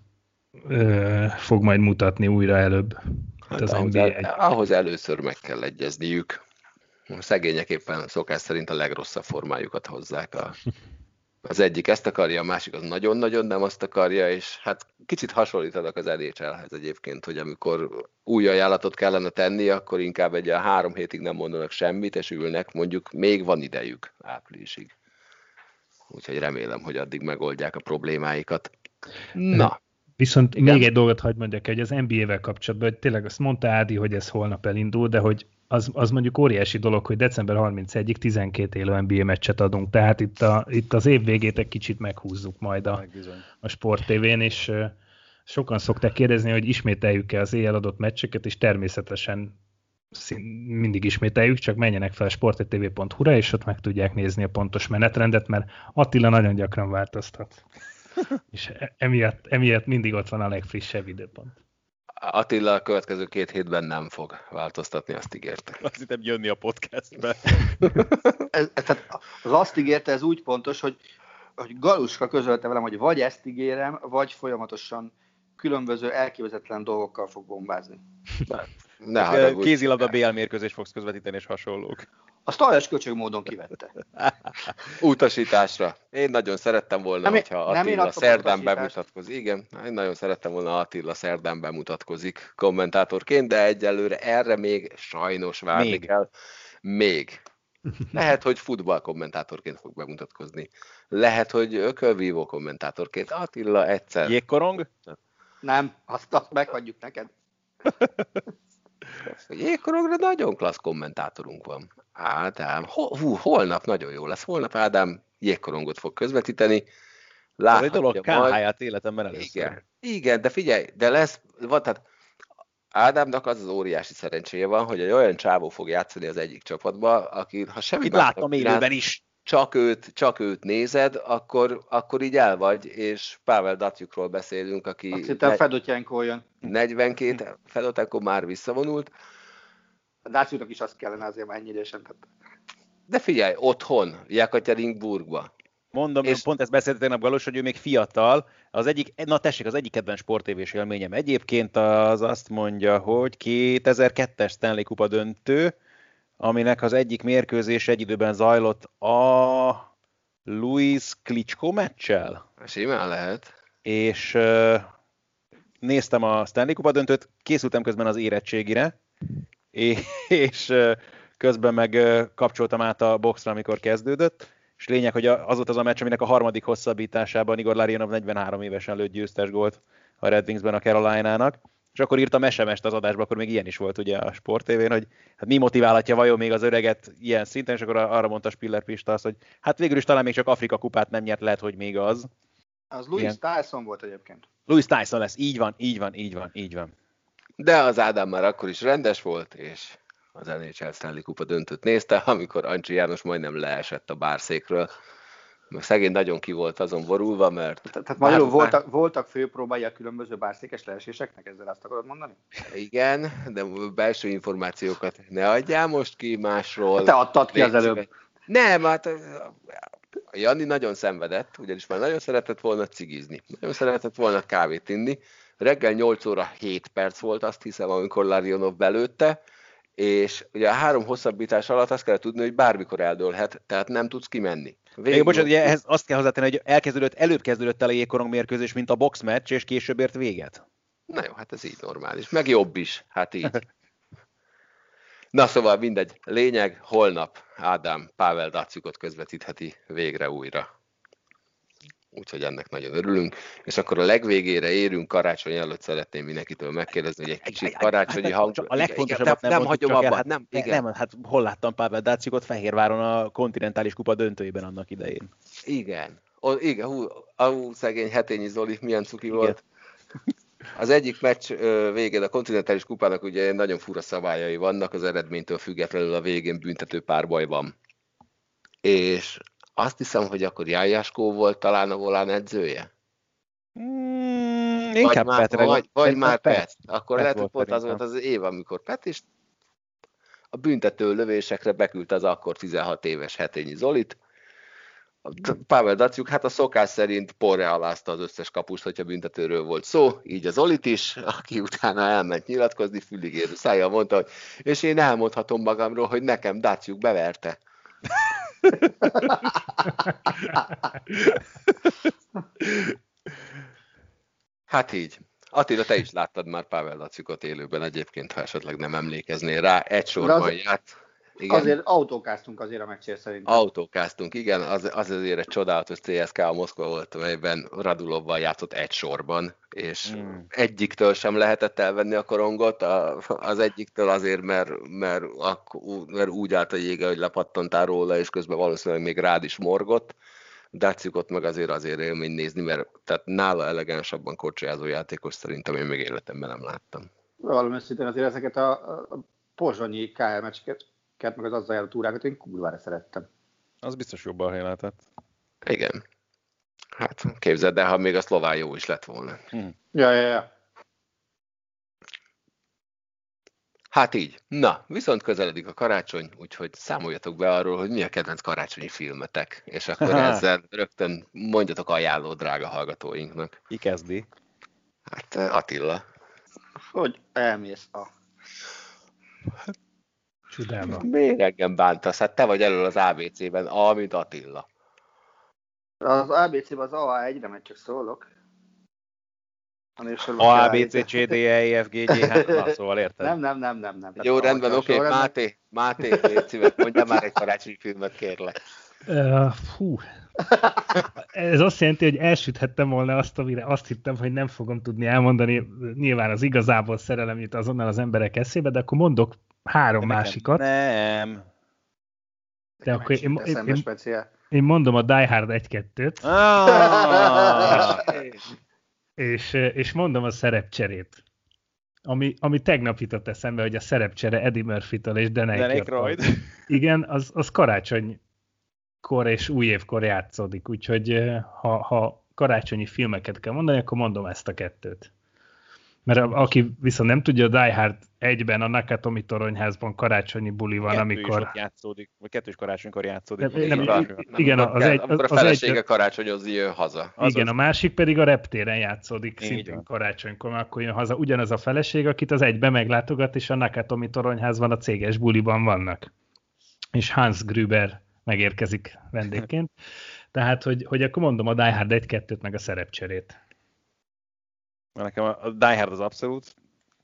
S3: ö, fog majd mutatni újra előbb.
S2: Hát az ahhoz, el, egy... ahhoz először meg kell egyezniük. A szegények éppen szokás szerint a legrosszabb formájukat hozzák. A, az egyik ezt akarja, a másik az nagyon-nagyon nem azt akarja, és hát kicsit hasonlítanak az NHL-hez egyébként, hogy amikor új ajánlatot kellene tenni, akkor inkább egy a három hétig nem mondanak semmit, és ülnek, mondjuk még van idejük áprilisig. Úgyhogy remélem, hogy addig megoldják a problémáikat. Na,
S3: Viszont Igen. még egy dolgot hagyd mondjak, hogy az NBA-vel kapcsolatban, hogy tényleg azt mondta Ádi, hogy ez holnap elindul, de hogy az, az mondjuk óriási dolog, hogy december 31-ig 12 élő NBA meccset adunk, tehát itt, a, itt az év végét egy kicsit meghúzzuk majd a, a Sport TV-n, és sokan szokták kérdezni, hogy ismételjük-e az éjjel adott meccseket, és természetesen mindig ismételjük, csak menjenek fel sporttv.hu-ra, és ott meg tudják nézni a pontos menetrendet, mert Attila nagyon gyakran változtat. és emiatt, emiatt mindig ott van a legfrissebb időpont.
S2: Attila a következő két hétben nem fog változtatni, azt ígérte.
S4: Azt hittem jönni a podcastbe.
S5: ez, ez, tehát az azt ígérte, ez úgy pontos, hogy, hogy Galuska közölte velem, hogy vagy ezt ígérem, vagy folyamatosan különböző elképzetlen dolgokkal fog bombázni.
S4: Ne, ne Kézilabda BL mérkőzés fogsz közvetíteni, és hasonlók.
S5: Azt aljas köcsög módon kivette.
S2: Utasításra. Én nagyon szerettem volna, nem, hogyha Attila szerdán bemutatkozik. Igen, én nagyon szerettem volna, Attila szerdán bemutatkozik kommentátorként, de egyelőre erre még sajnos várni még. kell. Még. Lehet, hogy futball kommentátorként fog bemutatkozni. Lehet, hogy ökölvívó kommentátorként. Attila egyszer.
S4: Jégkorong?
S5: Nem, azt, azt meghagyjuk neked.
S2: Jégkorongra nagyon klassz kommentátorunk van. Ádám, hú, holnap nagyon jó lesz. Holnap Ádám jégkorongot fog közvetíteni.
S4: Láthatja Ez egy dolog, KH-ját életemben először.
S2: Igen, igen, de figyelj, de lesz, van, tehát Ádámnak az az óriási szerencséje van, hogy egy olyan csávó fog játszani az egyik csapatba, aki ha semmi
S4: Itt láttam élőben is.
S2: Csak őt, csak őt nézed, akkor, akkor így el vagy, és Pavel Datsukról beszélünk, aki...
S5: Azt hittem Fedotyenko jön.
S2: 42, Fedotyenko már visszavonult.
S5: A Datsuknak is azt kellene azért már ennyi idősen.
S2: De figyelj, otthon, Jekaterinburgba.
S4: Mondom, és... pont ezt beszéltem tegnap Galos, hogy ő még fiatal. Az egyik, na tessék, az egyik kedvenc sportévés élményem egyébként az azt mondja, hogy 2002-es Stanley Kupa döntő, aminek az egyik mérkőzés egy időben zajlott a Luis Klitschko meccsel.
S2: Simán lehet.
S4: És néztem a Stanley Kupa döntőt, készültem közben az érettségire, és uh, közben meg kapcsoltam át a boxra, amikor kezdődött, és lényeg, hogy az volt az a meccs, aminek a harmadik hosszabbításában Igor Larionov 43 évesen lőtt győztes gólt a Red Wingsben a Carolina-nak, és akkor írtam SMS-t az adásba, akkor még ilyen is volt ugye a Sport TV-n, hogy hát mi motiválhatja vajon még az öreget ilyen szinten, és akkor arra mondta Spiller Pista azt, hogy hát végül is talán még csak Afrika kupát nem nyert, lehet, hogy még az.
S5: Az Louis ilyen. Tyson volt egyébként.
S4: Louis Tyson lesz, így van, így van, így van, így van.
S2: De az Ádám már akkor is rendes volt, és az NHL Stanley Kupa döntött nézte, amikor Ancsi János majdnem leesett a bárszékről. Mert szegény nagyon ki volt azon borulva, mert...
S5: Tehát magyarul voltak, voltak főpróbái a különböző bárszékes leeséseknek, ezzel azt akarod mondani?
S2: Igen, de belső információkat ne adjál most ki másról.
S5: Te adtad ki az előbb.
S2: Nem, hát a Jani nagyon szenvedett, ugyanis már nagyon szeretett volna cigizni, nagyon szeretett volna kávét inni. Reggel 8 óra 7 perc volt, azt hiszem, amikor Larionov belőtte, és ugye a három hosszabbítás alatt azt kell tudni, hogy bármikor eldőlhet, tehát nem tudsz kimenni.
S4: Végül... bocsánat, ugye ehhez azt kell hozzátenni, hogy elkezdődött, előbb kezdődött el a jégkorong mérkőzés, mint a box meccs, és később ért véget.
S2: Na jó, hát ez így normális. Meg jobb is, hát így. Na szóval mindegy. Lényeg, holnap Ádám Pável Dacukot közvetítheti végre újra úgyhogy ennek nagyon örülünk. És akkor a legvégére érünk, karácsony előtt szeretném mindenkitől megkérdezni, hogy egy kicsit karácsonyi
S4: hát, hang... A legfontosabbat nem, nem hagyom abba, hát nem, igen. Nem, hát hol láttam Pavel Dáciukot Fehérváron a kontinentális kupa döntőjében annak idején.
S2: Igen. O, igen, hú, hú, szegény Hetényi Zoli, milyen cuki igen. volt. Az egyik meccs végén a kontinentális kupának ugye nagyon fura szabályai vannak, az eredménytől függetlenül a végén büntető párbaj van. És azt hiszem, hogy akkor Jájáskó volt talán a volán edzője.
S4: Mm, inkább
S2: vagy Petre. Vagy, vagy már Pet. Pet. Akkor Pet lehet, hogy pont az volt az év, amikor Pet is a büntető lövésekre beküldte az akkor 16 éves Hetényi Zolit. Pavel Daciuk, hát a szokás szerint porre alázta az összes kapust, hogyha büntetőről volt szó, így az Olit is, aki utána elment nyilatkozni, füligérő szájjal mondta, hogy és én elmondhatom magamról, hogy nekem Daciuk beverte. Hát így. Attila, te is láttad már Pavel Lacikot élőben egyébként, ha esetleg nem emlékeznél rá. Egy sorban az, járt.
S5: Igen. Azért autókáztunk azért a meccsér szerintem.
S2: Autókáztunk, igen, az, az azért egy csodálatos CSK a Moszkva volt, amelyben Radulovval játszott egy sorban, és hmm. egyiktől sem lehetett elvenni a korongot, a, az egyiktől azért, mert, mert, mert úgy állt a jége, hogy lepattantál róla, és közben valószínűleg még rád is morgott. Dácikot meg azért azért élmény nézni, mert tehát nála elegánsabban korcsolyázó játékos szerintem én még életemben nem láttam.
S5: Valami szintén azért ezeket a, a pozsonyi KL meccseket meg az azzal járó túrákat én kurvára szerettem.
S4: Az biztos jobban lehetett.
S2: Igen. Hát képzeld el, ha még a szlován jó is lett volna. Hm.
S5: Ja, ja, ja.
S2: Hát így. Na, viszont közeledik a karácsony, úgyhogy számoljatok be arról, hogy mi a kedvenc karácsonyi filmetek, és akkor ezzel rögtön mondjatok ajánló drága hallgatóinknak.
S4: Ki kezdi?
S2: Hát Attila.
S5: Hogy elmész a...
S2: Hát Csodába. Miért engem bántasz? Hát te vagy elől az ABC-ben, A, mint Attila.
S5: Az ABC-ben az AA1-re, mert csak szólok.
S4: A, A, B, C, C, D, E, F, G, G, H, na, szóval érted?
S5: Nem, nem, nem, nem. nem.
S2: Jó, rendben, oké, okay. Máté, Máté, légy szíves, mondja már egy karácsonyi filmet, kérlek.
S3: Uh, hú. Ez azt jelenti, hogy elsüthettem volna azt, amire azt hittem, hogy nem fogom tudni elmondani. Nyilván az igazából szerelem jut azonnal az emberek eszébe, de akkor mondok három de másikat.
S4: Nem.
S3: De akkor én, én, én, én mondom a Die Hard 1-2-t.
S4: Ah!
S3: és, és mondom a szerepcserét. Ami, ami tegnap jutott eszembe, hogy a szerepcsere Eddie Murphy-től és Dan Aykroyd. Igen, az, az karácsony karácsonykor és új évkor játszódik, úgyhogy ha, ha karácsonyi filmeket kell mondani, akkor mondom ezt a kettőt. Mert a, aki viszont nem tudja, a Die Hard egyben a Nakatomi toronyházban karácsonyi buli van,
S4: Kettő
S3: amikor...
S4: Is játszódik, vagy kettős karácsonykor játszódik.
S3: Nem, nem,
S2: nem,
S3: igen,
S2: nem
S3: az
S2: kell,
S3: egy,
S2: amikor
S3: az,
S2: a felesége
S3: egy,
S2: karácsonyozni jön haza.
S3: Igen, a másik pedig a reptéren játszódik
S4: Így
S3: szintén
S4: van.
S3: karácsonykor, akkor jön haza ugyanaz a feleség, akit az egybe meglátogat, és a Nakatomi toronyházban a céges buliban vannak. És Hans Gruber megérkezik vendégként. Tehát, hogy, hogy akkor mondom a Die Hard 1-2-t, meg a szerepcserét.
S4: Nekem a Die Hard az abszolút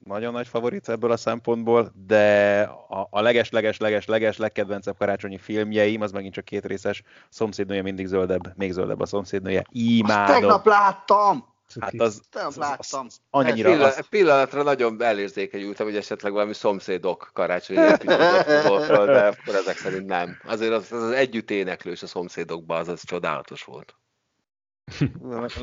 S4: nagyon nagy favorit ebből a szempontból, de a, a leges, leges, leges, leges, legkedvencebb karácsonyi filmjeim, az megint csak két részes, szomszédnője mindig zöldebb, még zöldebb a szomszédnője.
S5: Azt
S4: Imádom.
S5: tegnap láttam!
S4: Hát az, az, az,
S5: láttam.
S4: az annyira,
S2: Pillanat,
S4: az,
S2: pillanatra nagyon elérzékenyültem, hogy esetleg valami szomszédok karácsonyi epizódot de akkor ezek szerint nem. Azért az, az, az együtt éneklős a szomszédokban, az, az csodálatos volt.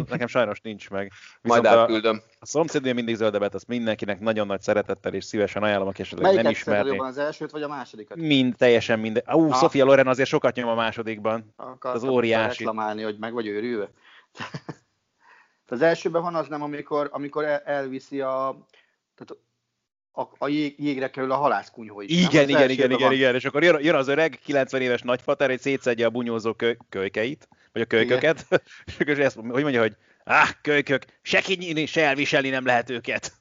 S4: Nekem sajnos nincs meg.
S2: Majd
S4: Viszont a,
S2: átküldöm.
S4: a szomszédnője mindig zöldebbet, azt mindenkinek nagyon nagy szeretettel és szívesen ajánlom, aki esetleg nem
S5: Melyiket szereted
S4: ismerné.
S5: jobban, az elsőt vagy a másodikat?
S4: Mind, teljesen minden. Ú,
S5: Na.
S4: Sofia Loren azért sokat nyom a másodikban.
S5: Akartam
S4: Az óriási.
S5: reklamálni, hogy meg vagy őrülve. az elsőben van az nem, amikor, amikor el, elviszi a, tehát a, a jég, jégre kerül a halászkunyhó is. nem?
S4: Igen,
S5: Az
S4: igen, igen, igen,
S5: van.
S4: igen, és akkor jön, jön az öreg, 90 éves nagyfater, hogy szétszedje a bunyózó kö, kölykeit, vagy a kölyköket, és akkor ezt, hogy mondja, hogy áh, kölykök, se kinyíni, se elviselni nem lehet őket.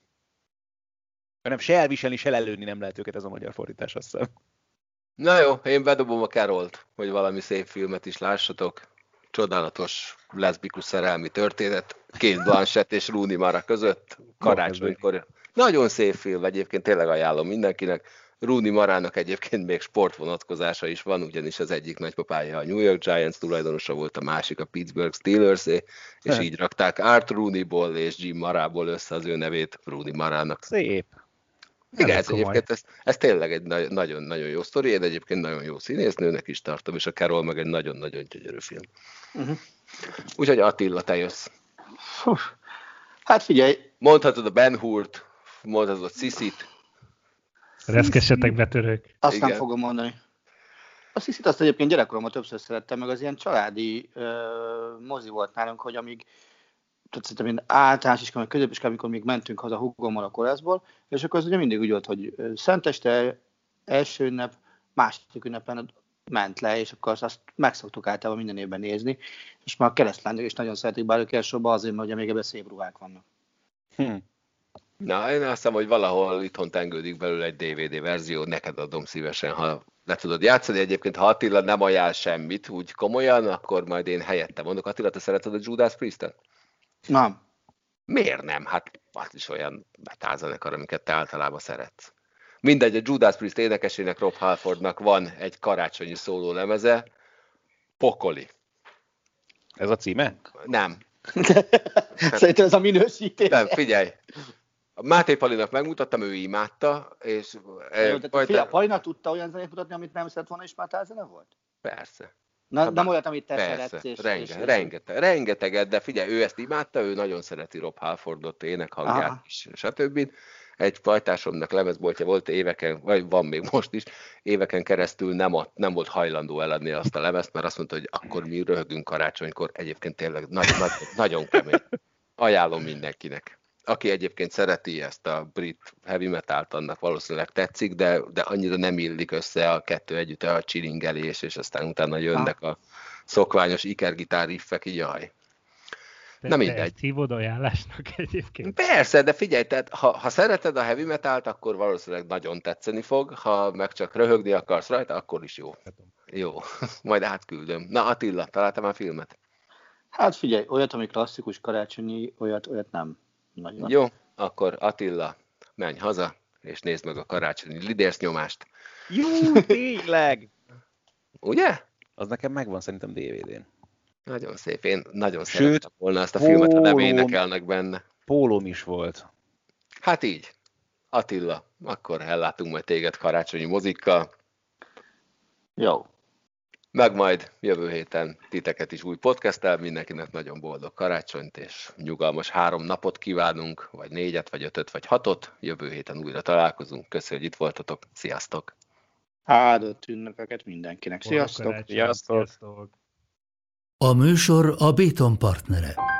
S4: Nem, se elviselni, se lelőni nem lehet őket, ez a magyar fordítás, azt hiszem.
S2: Na jó, én bedobom a Carolt, hogy valami szép filmet is lássatok. Csodálatos leszbikus szerelmi történet. Két Blanchett és Rooney Mara között. Karácsonykor. Nagyon szép film, egyébként tényleg ajánlom mindenkinek. Rooney Marának egyébként még sportvonatkozása is van, ugyanis az egyik nagypapája a New York Giants tulajdonosa volt, a másik a Pittsburgh steelers és
S4: Hát.
S2: így rakták Art Rooneyból és Jim Marából össze az ő nevét Rooney Marának.
S4: Szép.
S2: Igen,
S3: Elég
S2: ez
S3: komoly.
S2: egyébként ez, ez tényleg egy na- nagyon-nagyon jó sztori, én egyébként nagyon jó színésznőnek is tartom, és a Carol meg egy nagyon-nagyon gyönyörű film.
S5: Uh-huh.
S2: Úgyhogy Attila, te jössz.
S5: Fú. Hát figyelj,
S2: Mondhatod a Ben Hurt, mondhatod a Cisit,
S3: Reszkessetek betörők.
S5: azt
S2: Igen.
S5: nem fogom mondani. Azt hiszit, azt egyébként gyerekkoromban többször szerettem, meg az ilyen családi ö, mozi volt nálunk, hogy amíg tehát szerintem én általános iskola, meg középiskola, amikor még mentünk haza hugommal a korászból, és akkor az ugye mindig úgy volt, hogy szenteste, első ünnep, második ünnepen ment le, és akkor azt, azt megszoktuk általában minden évben nézni, és már a keresztlányok is nagyon szeretik, bár ők elsősorban azért, mert ugye még ebben szép ruhák vannak.
S4: Hm.
S2: Na, én azt hiszem, hogy valahol itthon tengődik belőle egy DVD verzió, neked adom szívesen, ha le tudod játszani. Egyébként, ha Attila nem ajánl semmit úgy komolyan, akkor majd én helyette mondok. Attila, te szereted a Judas Priest-et?
S5: Nem.
S2: Miért nem? Hát az is olyan metálzenekar, amiket te általában szeretsz. Mindegy, a Judas Priest énekesének, Rob Halfordnak van egy karácsonyi szóló lemeze, Pokoli.
S4: Ez a címe?
S2: Nem,
S5: Szerintem ez a minősítés.
S2: nem, figyelj. A Máté Palinak megmutattam, ő imádta, és...
S5: Jó, Fia, Pajna tudta olyan zenét mutatni, amit nem szeret volna, és már tálzene volt?
S2: Persze.
S5: Na,
S2: Hát
S5: nem olyat, amit te
S2: Persze,
S5: szeretsz. És,
S2: renge,
S5: és,
S2: rengeteg, rengeteget, de figyelj, ő ezt imádta, ő nagyon szereti Rob Halfordot, énekhangját
S5: Aha.
S2: is, stb. Egy pajtásomnak lemezboltja volt éveken, vagy van még most is, éveken keresztül nem, ad, nem volt hajlandó eladni azt a lemezt, mert azt mondta, hogy akkor mi röhögünk karácsonykor, egyébként tényleg nagy, nagy, nagyon kemény. Ajánlom mindenkinek. Aki egyébként szereti ezt a brit heavy metalt, annak valószínűleg tetszik, de, de annyira nem illik össze a kettő együtt a csilingelés, és aztán utána jönnek a szokványos ikergitár riffek, így jaj.
S3: Te,
S2: Na
S3: te
S2: mindegy.
S3: ezt hívod ajánlásnak egyébként?
S2: Persze, de figyelj, tehát ha, ha szereted a heavy metalt, akkor valószínűleg nagyon tetszeni fog, ha meg csak röhögni akarsz rajta, akkor is jó. Jó, majd átküldöm. Na Attila, találtam már filmet?
S5: Hát figyelj, olyat, ami klasszikus karácsonyi, olyat, olyat nem. Nagyon.
S2: Jó, akkor Attila, menj haza, és nézd meg a karácsonyi lidérsz nyomást.
S4: Jó, tényleg!
S2: Ugye?
S4: Az nekem megvan szerintem DVD-n.
S2: Nagyon szép. Én nagyon
S4: Sőt,
S2: szerettem volna ezt a filmet, ha nem énekelnek benne.
S4: Pólóm is volt.
S2: Hát így. Attila, akkor ellátunk majd téged karácsonyi mozikkal,
S5: Jó.
S2: Meg majd jövő héten titeket is új podcasttel, mindenkinek nagyon boldog karácsonyt és nyugalmas három napot kívánunk, vagy négyet, vagy ötöt, vagy hatot. Jövő héten újra találkozunk. Köszönjük, hogy itt voltatok. Sziasztok!
S5: Áldott ünnepeket mindenkinek. Sziasztok!
S3: Sziasztok!
S1: A műsor a Béton partnere.